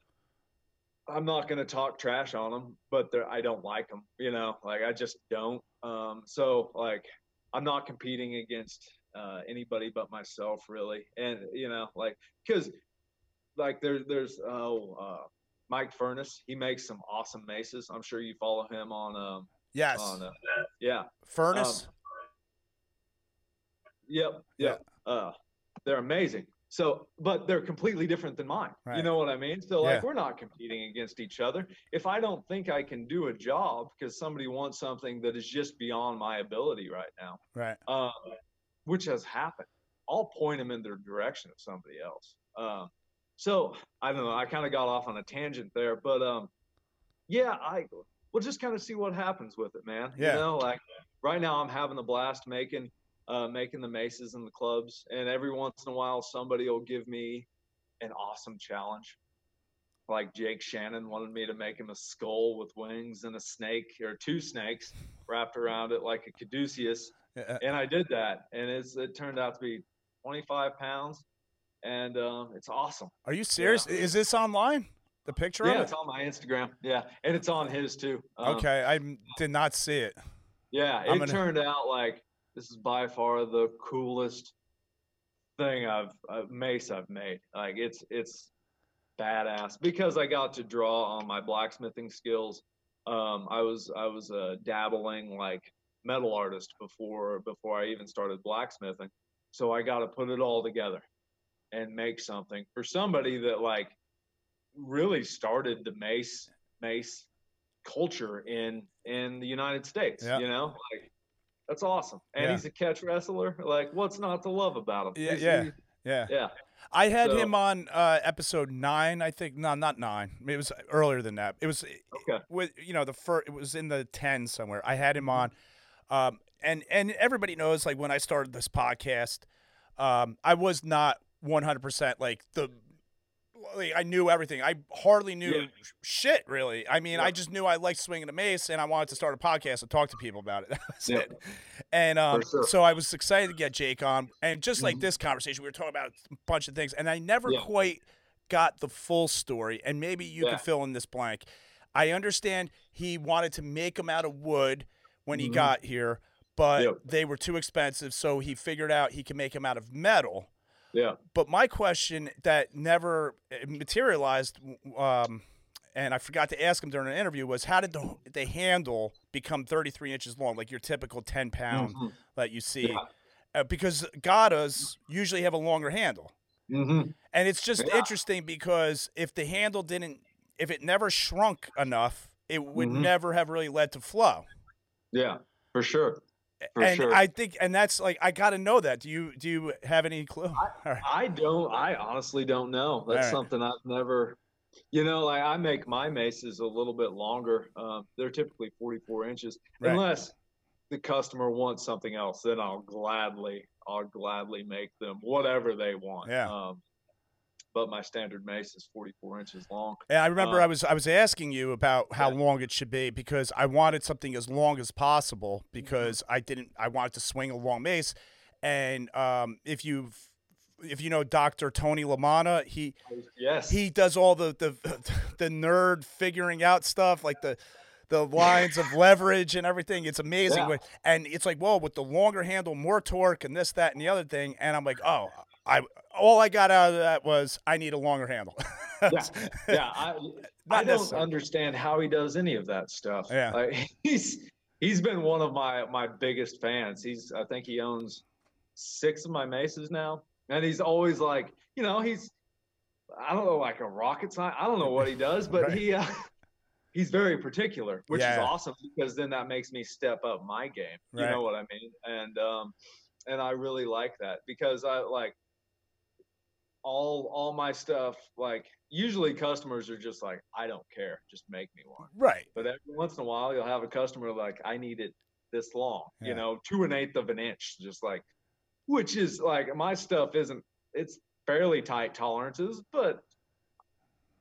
I'm not going to talk trash on them, but I don't like them. You know, like I just don't. Um, so like I'm not competing against uh, anybody but myself, really. And you know, like because like there, there's oh uh, Mike Furnace. He makes some awesome maces. I'm sure you follow him on um Yes. on uh, yeah Furnace. Yep. Yep. Uh, they're amazing. So, but they're completely different than mine. Right. You know what I mean? So, like, Yeah. we're not competing against each other. If I don't think I can do a job because somebody wants something that is just beyond my ability right now, right. um, which has happened, I'll point them in the direction of somebody else. Um, so, I don't know. I kind of got off on a tangent there, but um, yeah, I we'll just kind of see what happens with it, man. Yeah. You know, like right now, I'm having a blast making uh, making the maces and the clubs, and every once in a while, somebody will give me an awesome challenge. Like Jake Shannon wanted me to make him a skull with wings and a snake or two snakes wrapped around it like a caduceus. And I did that, and it's it turned out to be 25 pounds, and uh, it's awesome. Are you serious? Is this online? The picture Yeah, of it's on my Instagram. Yeah, and it's on his too. Um, Okay, I did not see it. Yeah, it gonna- turned out like this is by far the coolest thing I've uh, mace I've made. Like it's it's badass because I got to draw on my blacksmithing skills. Um, I was I was a dabbling like metal artist before before I even started blacksmithing, so I got to put it all together and make something for somebody that like really started the mace mace culture in in the United States. You know, like that's awesome. And Yeah. he's a catch wrestler. Like, what's not to love about him? Yeah, He's- yeah. Yeah. yeah. I had So- him on uh, episode nine, I think. No, not nine. It was earlier than that. It was Okay. with you know the first. It was in the ten somewhere. I had Mm-hmm. him on, um, and and everybody knows like when I started this podcast, um, I was not one hundred percent like the. Like, I knew everything. I hardly knew Yeah. shit really. I mean, I just knew I liked swinging a mace, and I wanted to start a podcast and talk to people about it. That was Yeah. it. And um, sure. so I was excited to get Jake on, and just like Mhm. this conversation, we were talking about a bunch of things, and I never quite got the full story. And maybe you can fill in this blank. I understand he wanted to make them out of wood when he Mhm. got here, but Yep. they were too expensive, so he figured out he can make them out of metal. Yeah. But my question that never uh, materialized, um, and I forgot to ask him during an interview, was how did the the handle become 33 inches long, like your typical 10 pound Mhm. that you see? Yeah. Uh, because Gadas usually have a longer handle, Mhm. and it's just Yeah. interesting because if the handle didn't, if it never shrunk enough, it would Mhm. never have really led to flow. Yeah. For sure. For and sure. I think, and that's like I got to know that. Do you do you have any clue? All right. I don't. I honestly don't know. That's Alright. something I've never. You know, like I make my maces a little bit longer. Um, they're typically 44 inches, Right. unless the customer wants something else. Then I'll gladly, I'll gladly make them whatever they want. Yeah. Um, but my standard mace is 44 inches long. And I remember Uh, I was I was asking you about how Yeah. long it should be because I wanted something as long as possible Mm-hmm. because I didn't I wanted to swing a long mace, and um, if you if you know Doctor Tony Lamana, he Yes. he does all the the the nerd figuring out stuff like the the lines of leverage and everything. It's amazing, Yeah. And it's like whoa with the longer handle, more torque, and this that and the other thing, and I'm like oh. I all I got out of that was I need a longer handle. yeah, yeah. I, I don't understand how he does any of that stuff. Yeah. Like, he's he's been one of my my biggest fans. He's I think he owns six of my maces now, and he's always like, you know, he's I don't know like a rocket science. I don't know what he does, but Right. he. Uh, He's very particular, which is awesome because then that makes me step up my game. You know what I mean? And um, and I really like that because I like all all my stuff like usually customers are just like i don't care just make me one right. but every once in a while you'll have a customer like i need it this long Yeah. you know two and eighth of an inch just like which is like my stuff isn't it's fairly tight tolerances but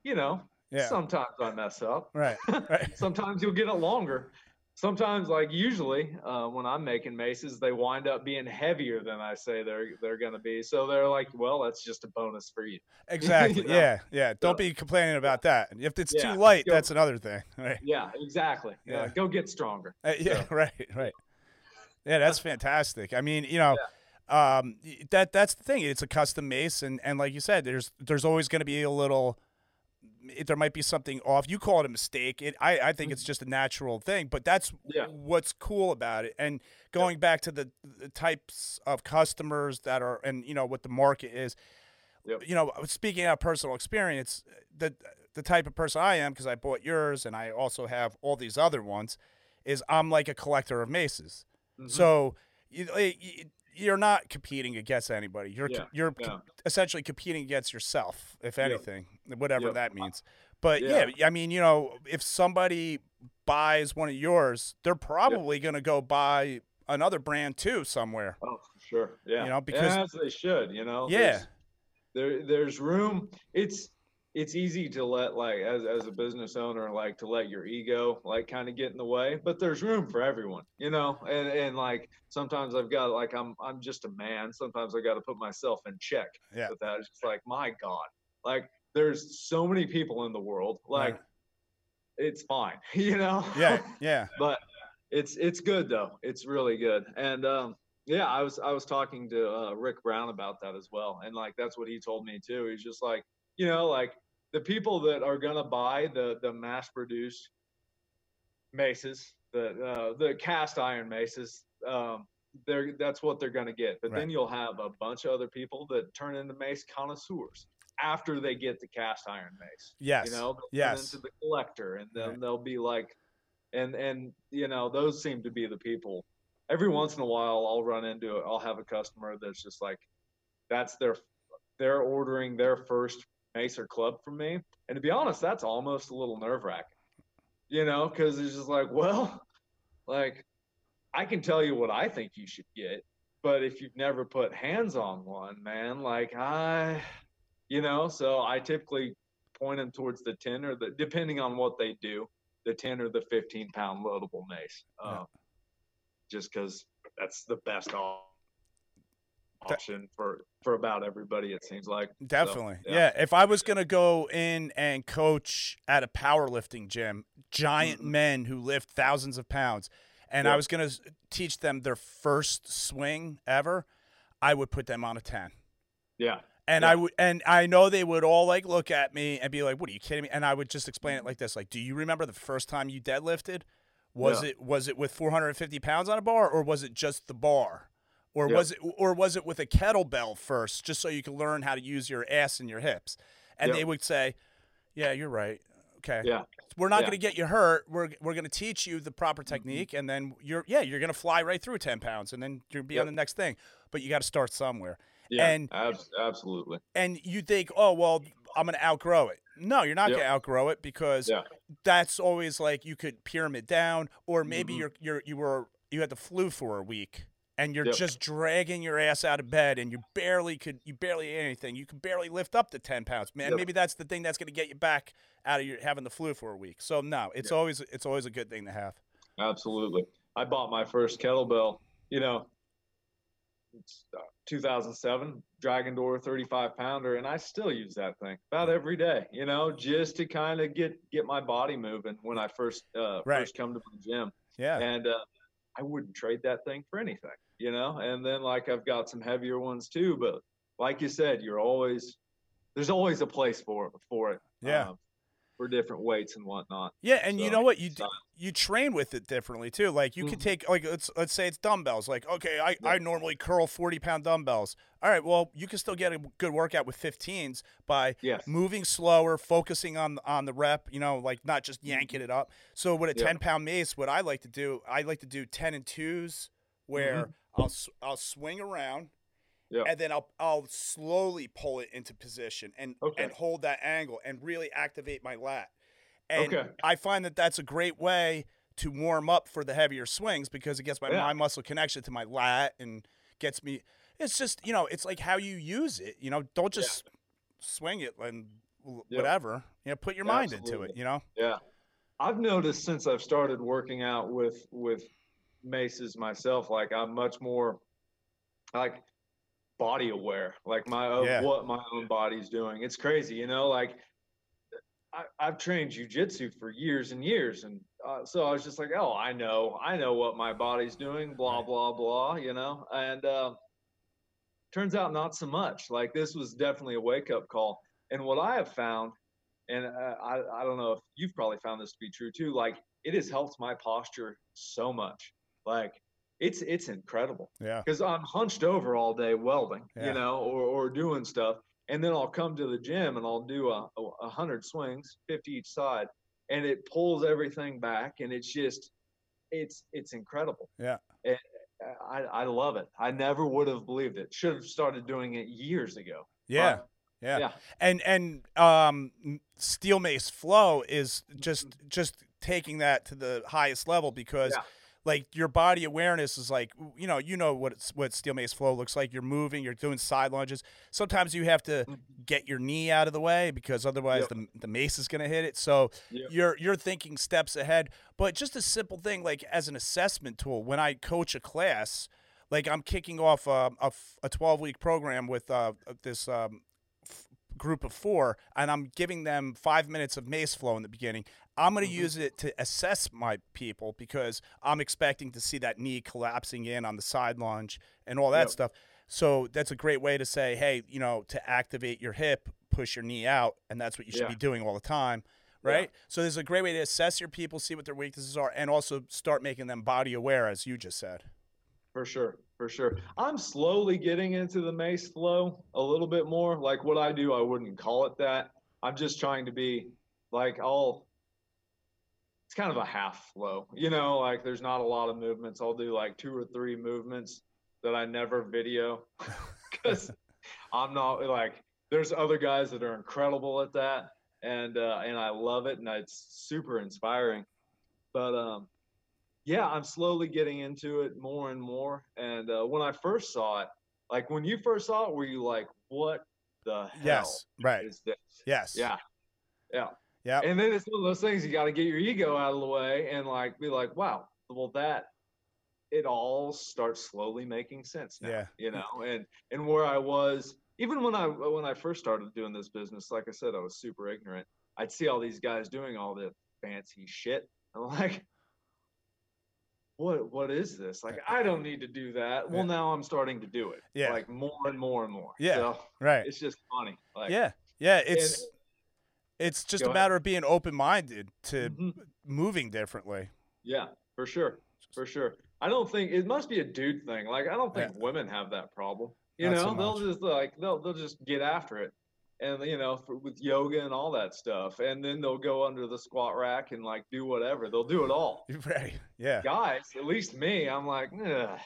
you know Yeah. sometimes i mess up Right. Right. sometimes you'll get it longer sometimes like usually uh, when i'm making maces they wind up being heavier than i say they're they're going to be so they're like well that's just a bonus for you Exactly. You know? Yeah. Yeah. Don't be complaining about that. If it's Yeah, too light, go- that's another thing. Right. yeah exactly yeah, Yeah. go get stronger Uh, yeah. So- Right. Right. Yeah. That's fantastic. I mean, you know, um, that that's the thing. It's a custom mace, and and like you said, there's there's always going to be a little. It, there might be something off. You call it a mistake. It, I, I think it's just a natural thing, but that's Mm-hmm. Yeah. what's cool about it. And going back to the, the types of customers that are, and you know what the market is. Yep. You know, speaking out of personal experience, the the type of person I am, because I bought yours and I also have all these other ones, is I'm like a collector of maces. Mhm. So you, you you're not competing against anybody. You're Yeah, you're yeah. essentially competing against yourself, if Yep. anything, whatever Yep. that means. But yeah. Yeah. I mean, you know, if somebody buys one of yours, they're probably going to go buy another brand too somewhere. oh for sure yeah You know, because- as they should you know Yeah. There's- there there's room it's it's easy to let like as, as a business owner like to let your ego like kind of get in the way but there's room for everyone you know and and like sometimes i've got like i'm i'm just a man sometimes i got to put myself in check Yeah. with that it's just like my god like there's so many people in the world like Right. it's fine you know Yeah, yeah, but it's it's good though. It's really good. And um, yeah, I was I was talking to uh, Rick Brown about that as well, and like that's what he told me too. He's just like, you know, like the people that are gonna buy the the mass produced maces, the uh, the cast iron maces. Um, they're that's what they're gonna get. But Right. then you'll have a bunch of other people that turn into mace connoisseurs. after they get the cast iron mace. Yes. You know, yes. Into the collector, and then Right. they'll be like, and and you know, those seem to be the people. Every once in a while, I'll run into it. I'll have a customer that's just like, that's their, they're ordering their first mace or club for me, and to be honest, that's almost a little nerve wracking. You know, because it's just like, well, like, I can tell you what I think you should get, but if you've never put hands on one, man, like I, you know, so I typically point them towards the 10 or the, depending on what they do, the 10 or the 15 pound loadable mace. Uh, Yeah. Just because that's the best That- option for, for about everybody, it seems like. So, Definitely. yeah. yeah. If I was going to go in and coach at a powerlifting gym, giant Mhm. men who lift thousands of pounds, and I was going to teach them their first swing ever, I would put them on a 10. Yeah. And Yeah. I would, and I know they would all like look at me and be like, "What are you kidding me?" And I would just explain it Mm-hmm. like this: like, do you remember the first time you deadlifted? Was Yeah. it was it with 450 pounds on a bar, or was it just the bar, or Yep. was it or was it with a kettlebell first, just so you can learn how to use your ass and your hips? And Yep. they would say, "Yeah, you're right. Okay, Yeah. we're not Yeah. going to get you hurt. We're we're going to teach you the proper Mm-hmm. technique, and then you're yeah, you're going to fly right through 10 pounds, and then you'll be on the next thing. But you got to start somewhere." Yeah. And- abs- absolutely. and you think, oh well, I'm gonna outgrow it. No, you're not Yep. gonna outgrow it because Yeah. that's always like you could pyramid down, or maybe Mhm. you're you're you were you had the flu for a week and you're Yep. just dragging your ass out of bed and you barely could you barely ate anything. You could barely lift up the ten pounds. Man, Yep. maybe that's the thing that's gonna get you back out of your having the flu for a week. So no, it's Yeah. always it's always a good thing to have. Absolutely. I bought my first kettlebell, you know, it's, uh, 2007 Dragon Door 35 pounder, and I still use that thing about every day, you know, just to kind of get get my body moving when I first uh, Right. first come to the gym, Yeah. and uh, I wouldn't trade that thing for anything, you know. And then like I've got some heavier ones too, but like you said, you're always there's always a place for for it, Yeah. uh, for different weights and whatnot. Yeah, and you know what you so- you train with it differently too. Like you could Mhm. take like let's let's say it's dumbbells. Like okay, I, Yeah. I normally curl forty pound dumbbells. All right, well you can still get a good workout with 15s by Yes. moving slower, focusing on on the rep. You know, like not just yanking it up. So with a Mm-hmm. Yeah. ten pound mace, what I like to do, I like to do ten and twos, where I'll I'll swing around. Yeah. And then I'll I'll slowly pull it into position and Okay. and hold that angle and really activate my lat. And Okay. I find that that's a great way to warm up for the heavier swings because it gets my Yeah. mind muscle connection to my lat and gets me. It's just you know, it's like how you use it. You know, don't Yeah. just swing it and whatever. You know, put your mind into it. You know. Yeah. I've noticed since I've started working out with with maces myself, like I'm much more like body aware, like my of Yeah. what my own body's doing. It's crazy, you know, like I, I've trained jujitsu for years and years. And uh, so I was just like, oh, I know, I know what my body's doing, blah, blah, blah, you know? And uh, turns out not so much. Like this was definitely a wake up call. And what I have found, and uh, I, I don't know if you've probably found this to be true too, like it has helped my posture so much. Like it's it's incredible Yeah. because I'm hunched over all day welding, Yeah. you know, or, or doing stuff. And then I'll come to the gym and I'll do a, a, hundred swings, 50 each side, and it pulls everything back. And it's just, it's, it's incredible. Yeah. And I, I love it. I never would have believed it. Should have started doing it years ago. Yeah. But, Yeah. yeah. And and um steel mace flow is just just taking that to the highest level because Yeah. Like your body awareness is like you know you know what it's, what steel mace flow looks like you're moving you're doing side lunges sometimes you have to Mhm. get your knee out of the way because otherwise Yep. the, the mace is going to hit it so Yep. you're you're thinking steps ahead but just a simple thing like as an assessment tool when i coach a class like i'm kicking off a a 12 week program with uh, this um, f- group of four and i'm giving them five minutes of mace flow in the beginning i'm going to Mhm. use it to assess my people because i'm expecting to see that knee collapsing in on the side lunge and all that Yep. stuff so that's a great way to say hey you know to activate your hip push your knee out and that's what you should Yeah. be doing all the time Yeah. right so there's a great way to assess your people see what their weaknesses are and also start making them body aware as you just said for sure, for sure. I'm slowly getting into the mace flow a little bit more. Like what I do, I wouldn't call it that. I'm just trying to be like I'll. It's kind of a half flow, you know. Like there's not a lot of movements. I'll do like two or three movements that I never video because I'm not like. There's other guys that are incredible at that, and uh, and I love it, and it's super inspiring. But um, yeah, I'm slowly getting into it more and more. And uh, when I first saw it, like when you first saw it, were you like, "What the hell Yes. Right. is this?" Yes. Yeah, yeah. Yeah. And then it's one of those things you got to get your ego out of the way and like be like, "Wow, well that." It all starts slowly making sense now, Yeah. you know, and and where I was even when I when I first started doing this business, like I said, I was super ignorant. I'd see all these guys doing all this fancy shit. I'm like, what what is this? Like I don't need to do that. Well, Yeah. now I'm starting to do it. Yeah. Like more and more and more. Yeah. So Right. it's just funny. Like yeah. Yeah. It's it's just Go a ahead. matter of being open minded to Mhm. moving differently. Yeah, for sure. For sure. I don't think it must be a dude thing. Like I don't think Yeah. women have that problem. You Not know, so they'll just like they'll they'll just get after it. And you know, for, with yoga and all that stuff, and then they'll go under the squat rack and like do whatever. They'll do it all. Right. Yeah. Guys, at least me, I'm like, Ugh.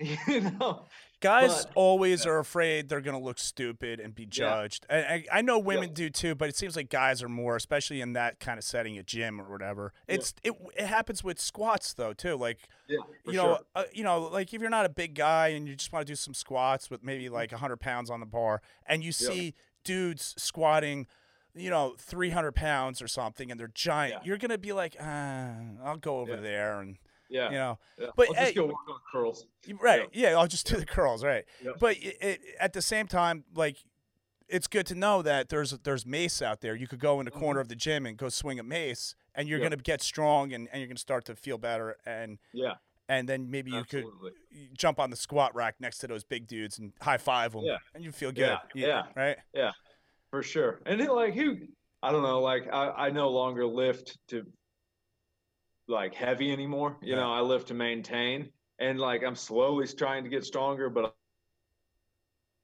you know, Guys But- always yeah. are afraid they're gonna look stupid and be judged. And I, I know women Yeah. do too, but it seems like guys are more, especially in that kind of setting, a gym or whatever. Yeah. It's it it happens with squats though too. Like yeah, you know, sure. uh, you know, like if you're not a big guy and you just want to do some squats with maybe like hundred pounds on the bar, and you Yeah. see dudes squatting, you know, three hundred pounds or something, and they're giant, Yeah. you're gonna be like, ah, I'll go over Yeah. there and Yeah, you know, yeah. but, I'll just go work on curls. right? Yeah, I'll just do the curls, right? Yep. But it, it, at the same time, like. It's good to know that there's there's mace out there. You could go in the corner of the gym and go swing a mace, and you're Mm-hmm. Gonna get strong and, and you're gonna start to feel better, and Yeah, and then maybe you could absolutely. you jump on the squat rack next to those big dudes and high five them, Yeah. and you feel good. Yeah, yeah. right. Yeah, for sure. And then, like who I don't know, like I, I no longer lift to like heavy anymore. You know, I lift to maintain and like I'm slowly trying to get stronger, but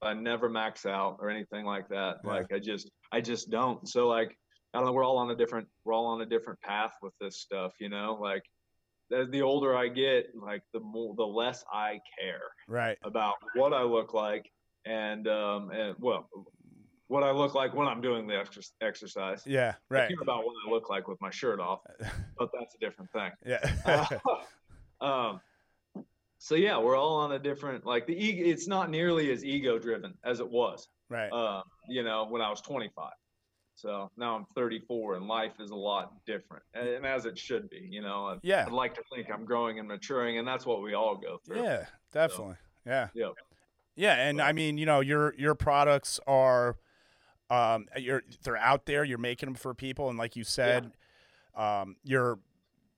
I never max out or anything like that. Yeah. Like I just I just don't. So like I don't know, we're all on a different we're all on a different path with this stuff, you know? Like the, the older I get, like the more the less I care Right. about what I look like and um and well what I look like when I'm doing the exer- exercise. Yeah. I Right. care about what I look like with my shirt off, but that's a different thing. Yeah. Uh, um, so yeah, we're all on a different like the ego. It's not nearly as ego driven as it was. right. Uh, you know, when I was 25. So now I'm 34, and life is a lot different, and, and as it should be. You know, I'd, Yeah. I'd like to think I'm growing and maturing, and that's what we all go through. Yeah. Definitely. Yeah. Yep. Yeah, and I mean, you know, your your products are, um, you're they're out there. You're making them for people, and like you said, um, you're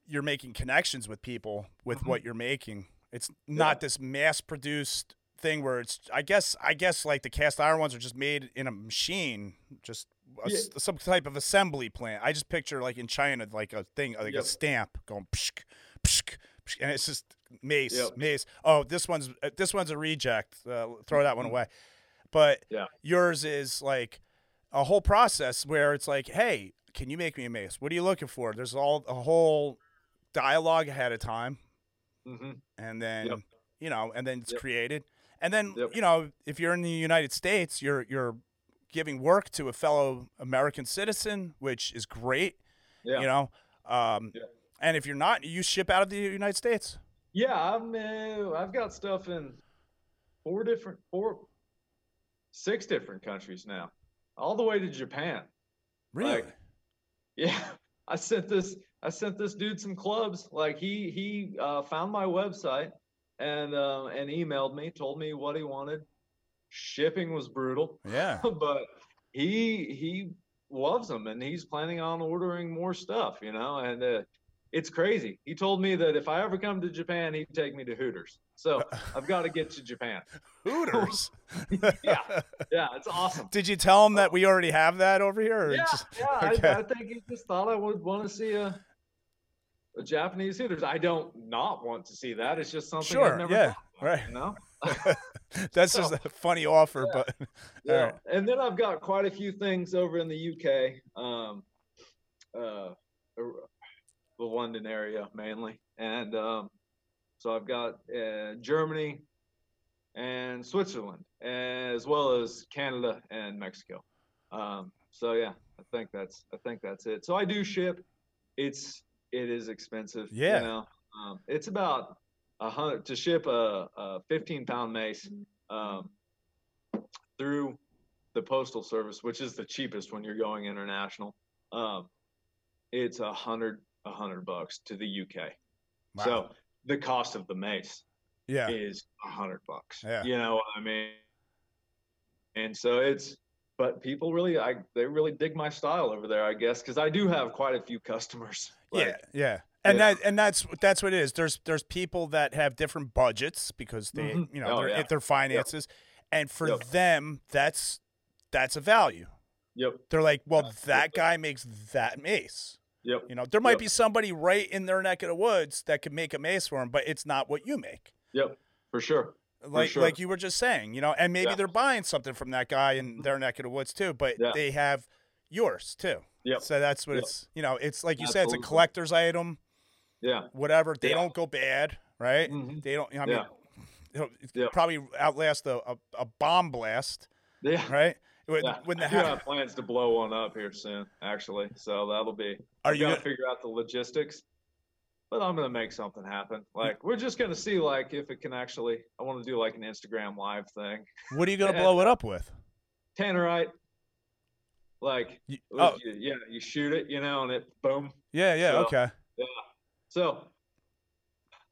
you're making connections with people with Mhm. what you're making. It's not this mass produced thing where it's. I guess I guess like the cast iron ones are just made in a machine, just a s some type of assembly plant. I just picture like in China, like a thing, like a stamp going, pshk, pshk, pshk, and it's just mace, Yep. mace. Oh, this one's uh, this one's a reject. Uh, throw that one away. But Mm-hmm. Yeah. yours is like a whole process where it's like, hey, can you make me a mace? What are you looking for? There's all a whole dialogue ahead of time, hmm and then Yep. you know, and then it's Yep. created, and then Yep. you know, if you're in the United States, you're you're giving work to a fellow American citizen, which is great. Yeah. You know, um, Yeah. and if you're not, you ship out of the United States. Yeah, I'm. Uh, I've got stuff in four different, four, six different countries now, all the way to Japan. Really? Like- Yeah, I sent this. I sent this dude some clubs. Like he he uh, found my website and uh, and emailed me, told me what he wanted. Shipping was brutal, yeah. but he he loves them and he's planning on ordering more stuff. You know, and uh, it's crazy. He told me that if I ever come to Japan, he'd take me to Hooters. So I've got to get to Japan. Hooters. Yeah. Yeah, it's awesome. Did you tell him that we already have that over here? or Yeah, just- yeah. okay. I, I think he just thought I would want to see a a Japanese Hooters. I don't not want to see that. It's just something Sure, I've never yeah, thought right. about, You know? That's So- just a funny offer, Yeah. but Yeah. Alright. And then I've got quite a few things over in the UK, um, uh, the London area mainly, and um, so I've got uh, Germany and Switzerland, as well as Canada and Mexico. Um, so yeah, I think that's I think that's it. So I do ship. It's it is expensive. Yeah. You know, um, it's about a hundred to ship a, a 15 pound mace. Um, through the postal service, which is the cheapest when you're going international. Um, it's a hundred a hundred bucks to the UK. Wow. So the cost of the mace yeah, is a hundred bucks. Yeah. You know what I mean? And so it's but people really I they really dig my style over there, I guess, because I do have quite a few customers. yeah, Like, yeah. And Yeah. that and that's that's what it is. There's there's people that have different budgets because they Mhm. you know Oh, their yeah. their finances, and for Yep. them that's that's a value. Yep. They're like, well, that guy makes that mace. Yep. You know, there might Yep. be somebody right in their neck of the woods that could make a mace for them, but it's not what you make. Yep. For sure. Like sure. like you were just saying, you know, and maybe Yeah. they're buying something from that guy in their neck of the woods too, but Yeah. they have yours too. Yep. So that's what Yep. it's you know, it's like you said, it's a collector's item, Yeah. whatever. They Yeah. don't go bad, right? Mhm. They don't. you know, I mean, Yeah. it'll it Yeah. probably outlast a, a, a bomb blast, Yeah. right? When, Yeah, when the I have plans to blow one up here soon, actually. So that'll be. Are I've you to gonna- figure out the logistics, but I'm gonna make something happen. Like we're just gonna see, like if it can actually. I want to do like an Instagram live thing. what are you gonna Yeah. blow it up with? Tannerite, like You- oh, you- yeah, you shoot it, you know, and it boom. yeah, yeah, so- okay, So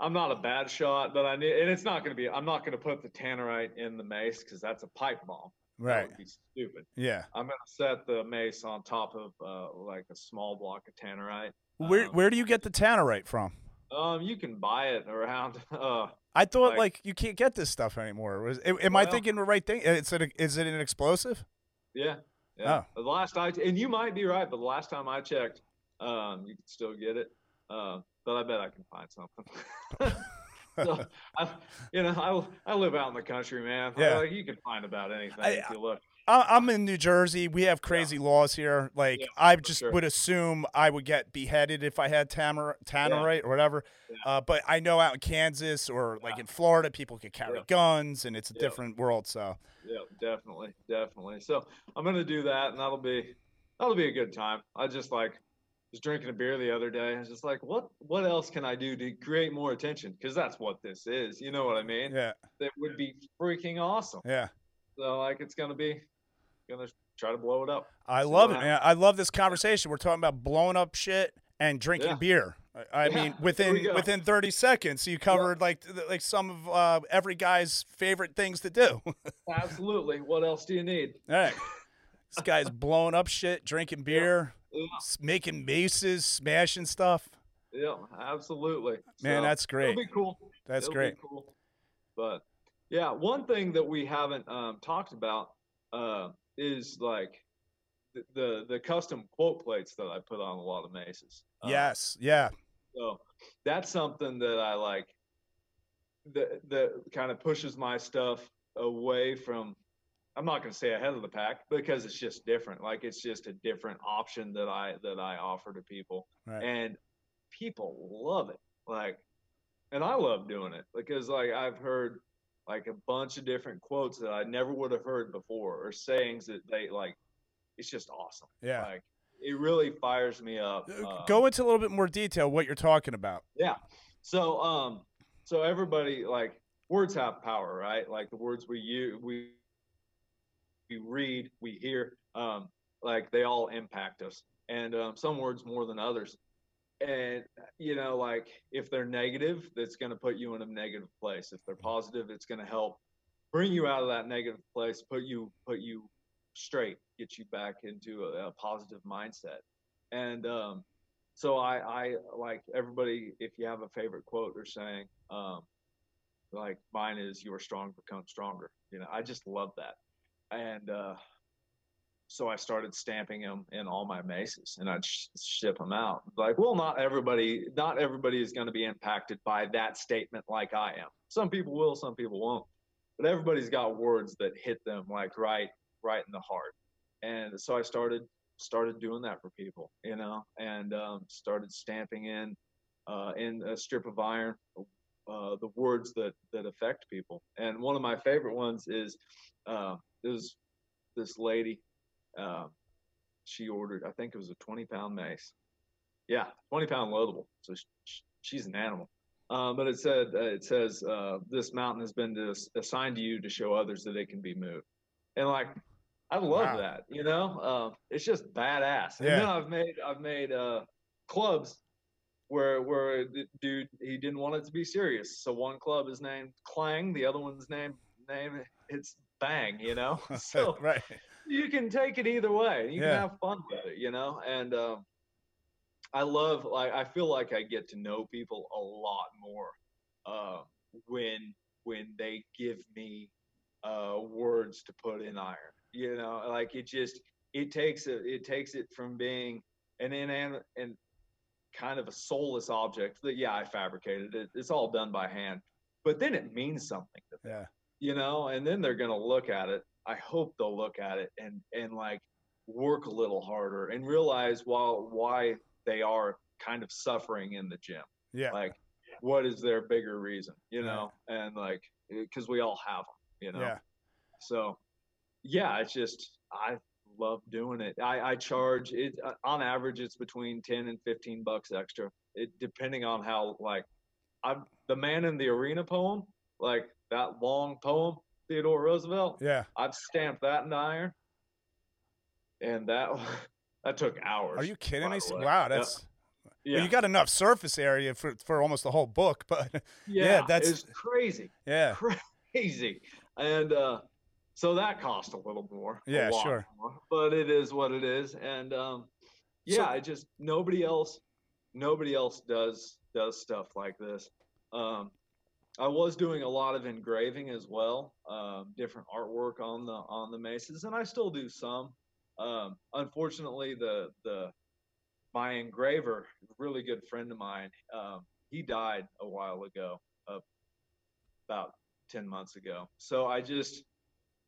I'm not a bad shot, but I need, and it's not gonna be. I'm not gonna put the Tannerite in the mace because that's a pipe bomb. That right, would be stupid. yeah. I'm gonna set the mace on top of uh, like a small block of tannerite. Where Um, where do you get the tannerite from? Um, you can buy it around. Uh, I thought like, like- you can't get this stuff anymore. Was am am I thinking the right thing? It's an, is it an explosive? yeah, yeah. Oh. The last I and you might be right, but the last time I checked, um, you can still get it. Uh, but I bet I can find something. so, I, you know, I I live out in the country, man. Yeah. like, you can find about anything I- if you look. I- I'm in New Jersey. We have crazy laws here. Like Yeah, I just sure. would assume I would get beheaded if I had tamar- tannerite or whatever. Yeah. Uh, but I know out in Kansas or like in Florida, people can carry Yeah. guns, and it's a Yeah. different world. So Yeah, definitely, definitely. So I'm gonna do that, and that'll be that'll be a good time. I just like was drinking a beer the other day. I was just like, what what else can I do to create more attention? Because that's what this is. You know what I mean? yeah, That would be freaking awesome. yeah. So like, it's gonna be gonna try to blow it up. I See love it, man. I love this conversation. We're talking about blowing up shit and drinking Yeah. beer. I, I Yeah, mean, within within 30 seconds, you covered like like some of uh, every guy's favorite things to do. Absolutely. What else do you need? right, this guy's blowing up shit, drinking beer, Yeah, making maces, smashing stuff. yeah, absolutely. Man, So, that's great. It'll be cool. That's It'll great. Cool. But yeah, one thing that we haven't um, talked about uh, is like the, the the custom quote plates that I put on a lot of maces. Uh, Yes, yeah, So that's something that I like. That that kind of pushes my stuff away from. I'm not going to say ahead of the pack because it's just different. Like it's just a different option that I that I offer to people right. and people love it like and i love doing it because like i've heard like a bunch of different quotes that i never would have heard before or sayings that they like it's just awesome yeah. like it really fires me up Uh, uh, Go into a little bit more detail what you're talking about. yeah so um so everybody like words have power right like the words we use we we read we hear um like they all impact us and um, some words more than others. And you know like if they're negative that's going to put you in a negative place. If they're positive it's going to help bring you out of that negative place put you put you straight get you back into a, a positive mindset. And um so i i like everybody if you have a favorite quote or saying um like mine is you are strong become stronger. You know i just love that and uh so I started stamping them in all my maces and I'd sh- ship them out. Like, well, not everybody, not everybody is going to be impacted by that statement like I am. Some people will, some people won't, but everybody's got words that hit them like right, right in the heart. And so I started, started doing that for people, you know, and um, started stamping in, uh, in a strip of iron, uh, the words that that affect people. And one of my favorite ones is, uh, is this lady um, she ordered, I think it was a 20 pound mace. Yeah, 20 pound loadable. So she, she's an animal. Um, but it said, uh, it says, uh, this mountain has been dis- assigned to you to show others that it can be moved. And like, I love wow. that, you know, uh, it's just badass. Yeah. And then I've made, I've made, uh, clubs where, where dude, he didn't want it to be serious. So one club is named Clang. The other one's named, name it's Bang, you know? So, right you can take it either way. You yeah. can have fun with it, you know. And um, I love, like, I feel like I get to know people a lot more uh, when when they give me uh, words to put in iron. You know, like it just it takes it it takes it from being an inanimate and kind of a soulless object that yeah I fabricated it. It's all done by hand, but then it means something to them. Yeah. You know, and then they're gonna look at it I hope they'll look at it and and like work a little harder and realize while why they are kind of suffering in the gym. Yeah. Like what is their bigger reason, you know? Yeah. And like cuz we all have them, you know. Yeah. So yeah, it's just I love doing it. I I charge it uh, on average it's between 10 and 15 bucks extra. It depending on how like I'm the man in the arena poem, like that long poem, Theodore Roosevelt. Yeah. I've stamped that in iron, and that that took hours. Are you kidding me? Wow, that's. Yeah. Well, you got enough surface area for, for almost the whole book, but yeah, yeah that's it's crazy. Yeah, crazy, and uh, so that cost a little more. Yeah, sure. More, but it is what it is, and um, yeah, so, I just nobody else, nobody else does does stuff like this. Um, I was doing a lot of engraving as well, um, different artwork on the on the maces, and I still do some. Um, unfortunately, the the my engraver, really good friend of mine, um, he died a while ago, uh, about ten months ago. So I just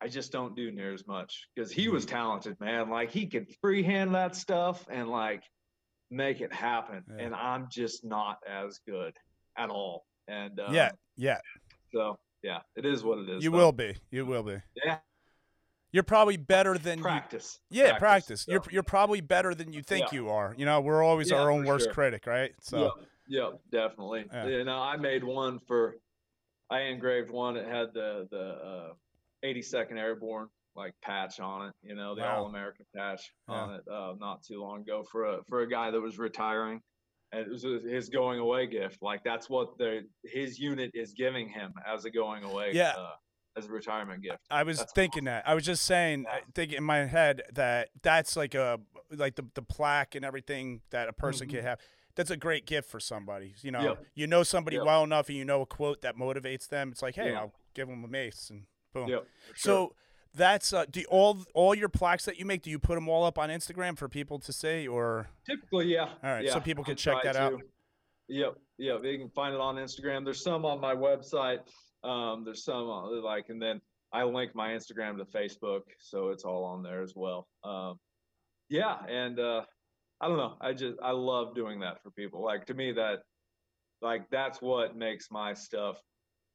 I just don't do near as much because he was talented, man. Like he could freehand that stuff and like make it happen, yeah. and I'm just not as good at all. And um, yeah, yeah. So yeah, it is what it is. You will be. You will be. Yeah. You're probably better than practice. You, yeah, practice. practice. So. You're you're probably better than you think yeah. you are. You know, we're always yeah, our own worst sure. critic, right? So. Yeah, yeah definitely. Yeah. You know, I made one for. I engraved one It had the the uh, 82nd Airborne like patch on it. You know, the wow. All American patch on it. Uh, not too long ago for a for a guy that was retiring it was his going away gift. Like that's what the his unit is giving him as a going away. Yeah. Uh, as a retirement gift. I was that's thinking that. I was just saying, yeah. thinking in my head that that's like a like the the plaque and everything that a person mm-hmm. can have. That's a great gift for somebody. You know, yep. you know somebody yep. well enough, and you know a quote that motivates them. It's like, hey, yeah. I'll give them a mace, and boom. Yep, sure. So that's uh, do all all your plaques that you make? Do you put them all up on Instagram for people to see, or typically, yeah. All right, yeah, so people can check that to. out. Yep, yep. You can find it on Instagram. There's some on my website. Um, there's some on, like, and then I link my Instagram to Facebook, so it's all on there as well. Um, yeah, and uh, I don't know. I just I love doing that for people. Like to me, that like that's what makes my stuff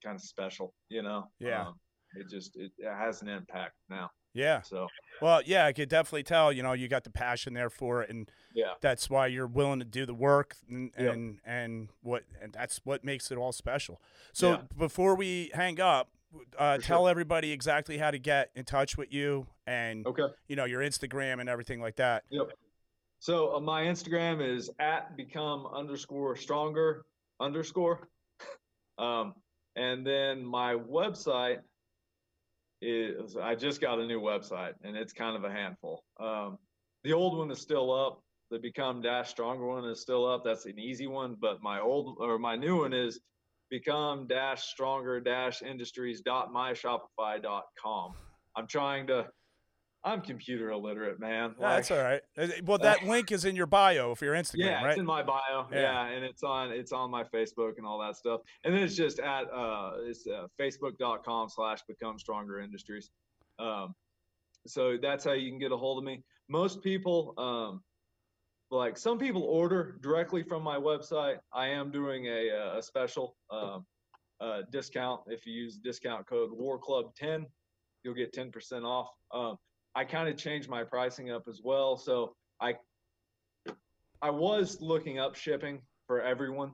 kind of special. You know. Yeah. Um, it just it, it has an impact now. Yeah. So. Well, yeah, I could definitely tell. You know, you got the passion there for it, and yeah, that's why you're willing to do the work, and and, and what and that's what makes it all special. So yeah. before we hang up, uh, tell sure. everybody exactly how to get in touch with you, and okay, you know your Instagram and everything like that. Yep. So uh, my Instagram is at become underscore stronger underscore, um, and then my website is I just got a new website and it's kind of a handful. Um, the old one is still up. The Become Dash Stronger one is still up. That's an easy one. But my old or my new one is Become Dash Stronger Dash Industries dot dot com. I'm trying to I'm computer illiterate, man. Yeah, that's all right. Uh, Well, that link is in your bio for your Instagram, right? yeah, right? it's in my bio. Yeah. Yeah. and it's on it's on my Facebook and all that stuff. And then it's just at uh it's uh, facebook.com slash become stronger industries. Um so that's how you can get a hold of me. Most people um like some people order directly from my website. I am doing a uh, a special um uh discount if you use discount code War Club 10, you'll get 10% off. Um I kind of changed my pricing up as well, so I I was looking up shipping for everyone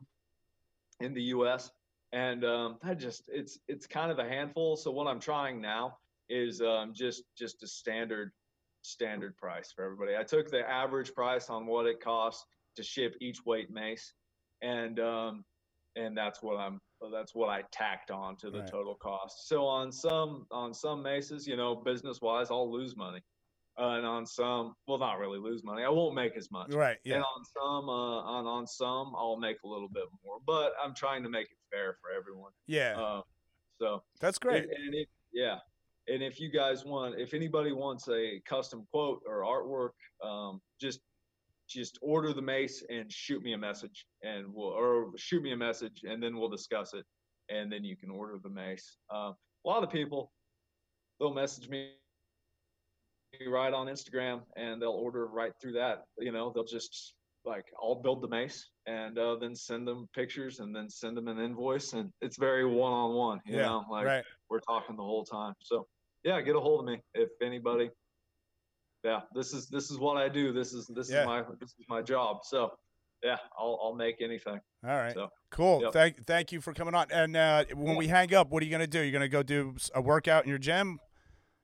in the U.S. and um, that just it's it's kind of a handful. So what I'm trying now is um, just just a standard standard price for everybody. I took the average price on what it costs to ship each weight mace, and um, and that's what I'm that's what I tacked on to the Right. total cost. So on some on some maces, you know, business wise, I'll lose money. Uh, and on some, well, not really lose money. I won't make as much. Right. Yeah. And on some, uh, on on some, I'll make a little bit more. But I'm trying to make it fair for everyone. Yeah. Uh, so That's great. and, and it, yeah, and if you guys want, if anybody wants a custom quote or artwork, um, just just order the mace and shoot me a message, and we'll or shoot me a message, and then we'll discuss it, and then you can order the mace. Um, a lot of people, they'll message me right on Instagram, and they'll order right through that. You know, they'll just like I'll build the mace and uh, then send them pictures and then send them an invoice, and it's very one on one. You yeah. know, like right. we're talking the whole time. So yeah, get a hold of me if anybody. Yeah, this is this is what I do. This is this Yeah. is my this is my job. So yeah, I'll I'll make anything. All right. So Cool. Yep. Thank thank you for coming on. And uh, when we hang up, what are you gonna do? You're gonna go do a workout in your gym?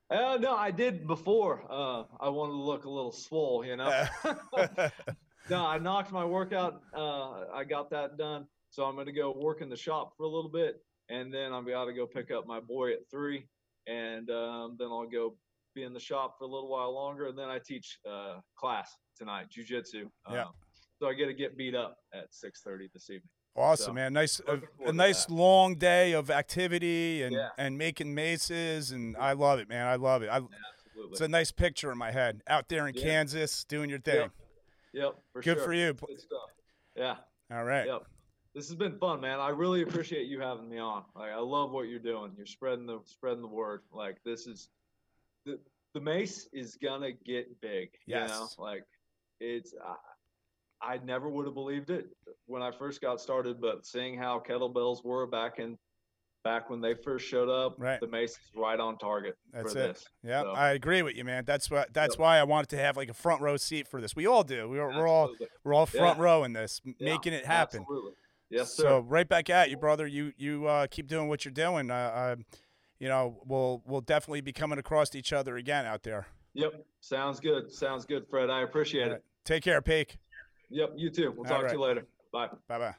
uh, no, I did before. Uh, I wanted to look a little swole, you know. no, I knocked my workout. Uh, I got that done. So I'm going to go work in the shop for a little bit, and then I'm got to go pick up my boy at three, and um, then I'll go be in the shop for a little while longer, and then I teach uh, class tonight, jujitsu. Yeah. Um, so I get to get beat up at 6:30 this evening. awesome, So, man. Nice, a, a nice that. long day of activity and Yeah. and making maces, and I love it, man. I love it. I, Absolutely. it's a nice picture in my head. Out there in Yeah. Kansas, doing your thing. yep. For Good sure. for you. Good stuff. Yeah. All right. Yep. This has been fun, man. I really appreciate you having me on. Like, I love what you're doing. You're spreading the spreading the word. Like, this is the mace is gonna get big. You know, Yes. like it's. I, I never would have believed it when I first got started, but seeing how kettlebells were back in back when they first showed up, Right. the mace is right on target That's for it. Yeah, So- I agree with you, man. That's what. That's Yep. why I wanted to have like a front row seat for this. We all do. We're, we're all we're all front Yeah. row in this, Yeah, making it happen. Absolutely. Yes, sir. So right back at you, brother. You you uh, keep doing what you're doing. Uh, uh, you know, we'll we'll definitely be coming across each other again out there. Yep. Sounds good. Sounds good, Fred. I appreciate All it. Take care, Peak. Yep. You too. We'll All talk to you later. Bye. Bye bye.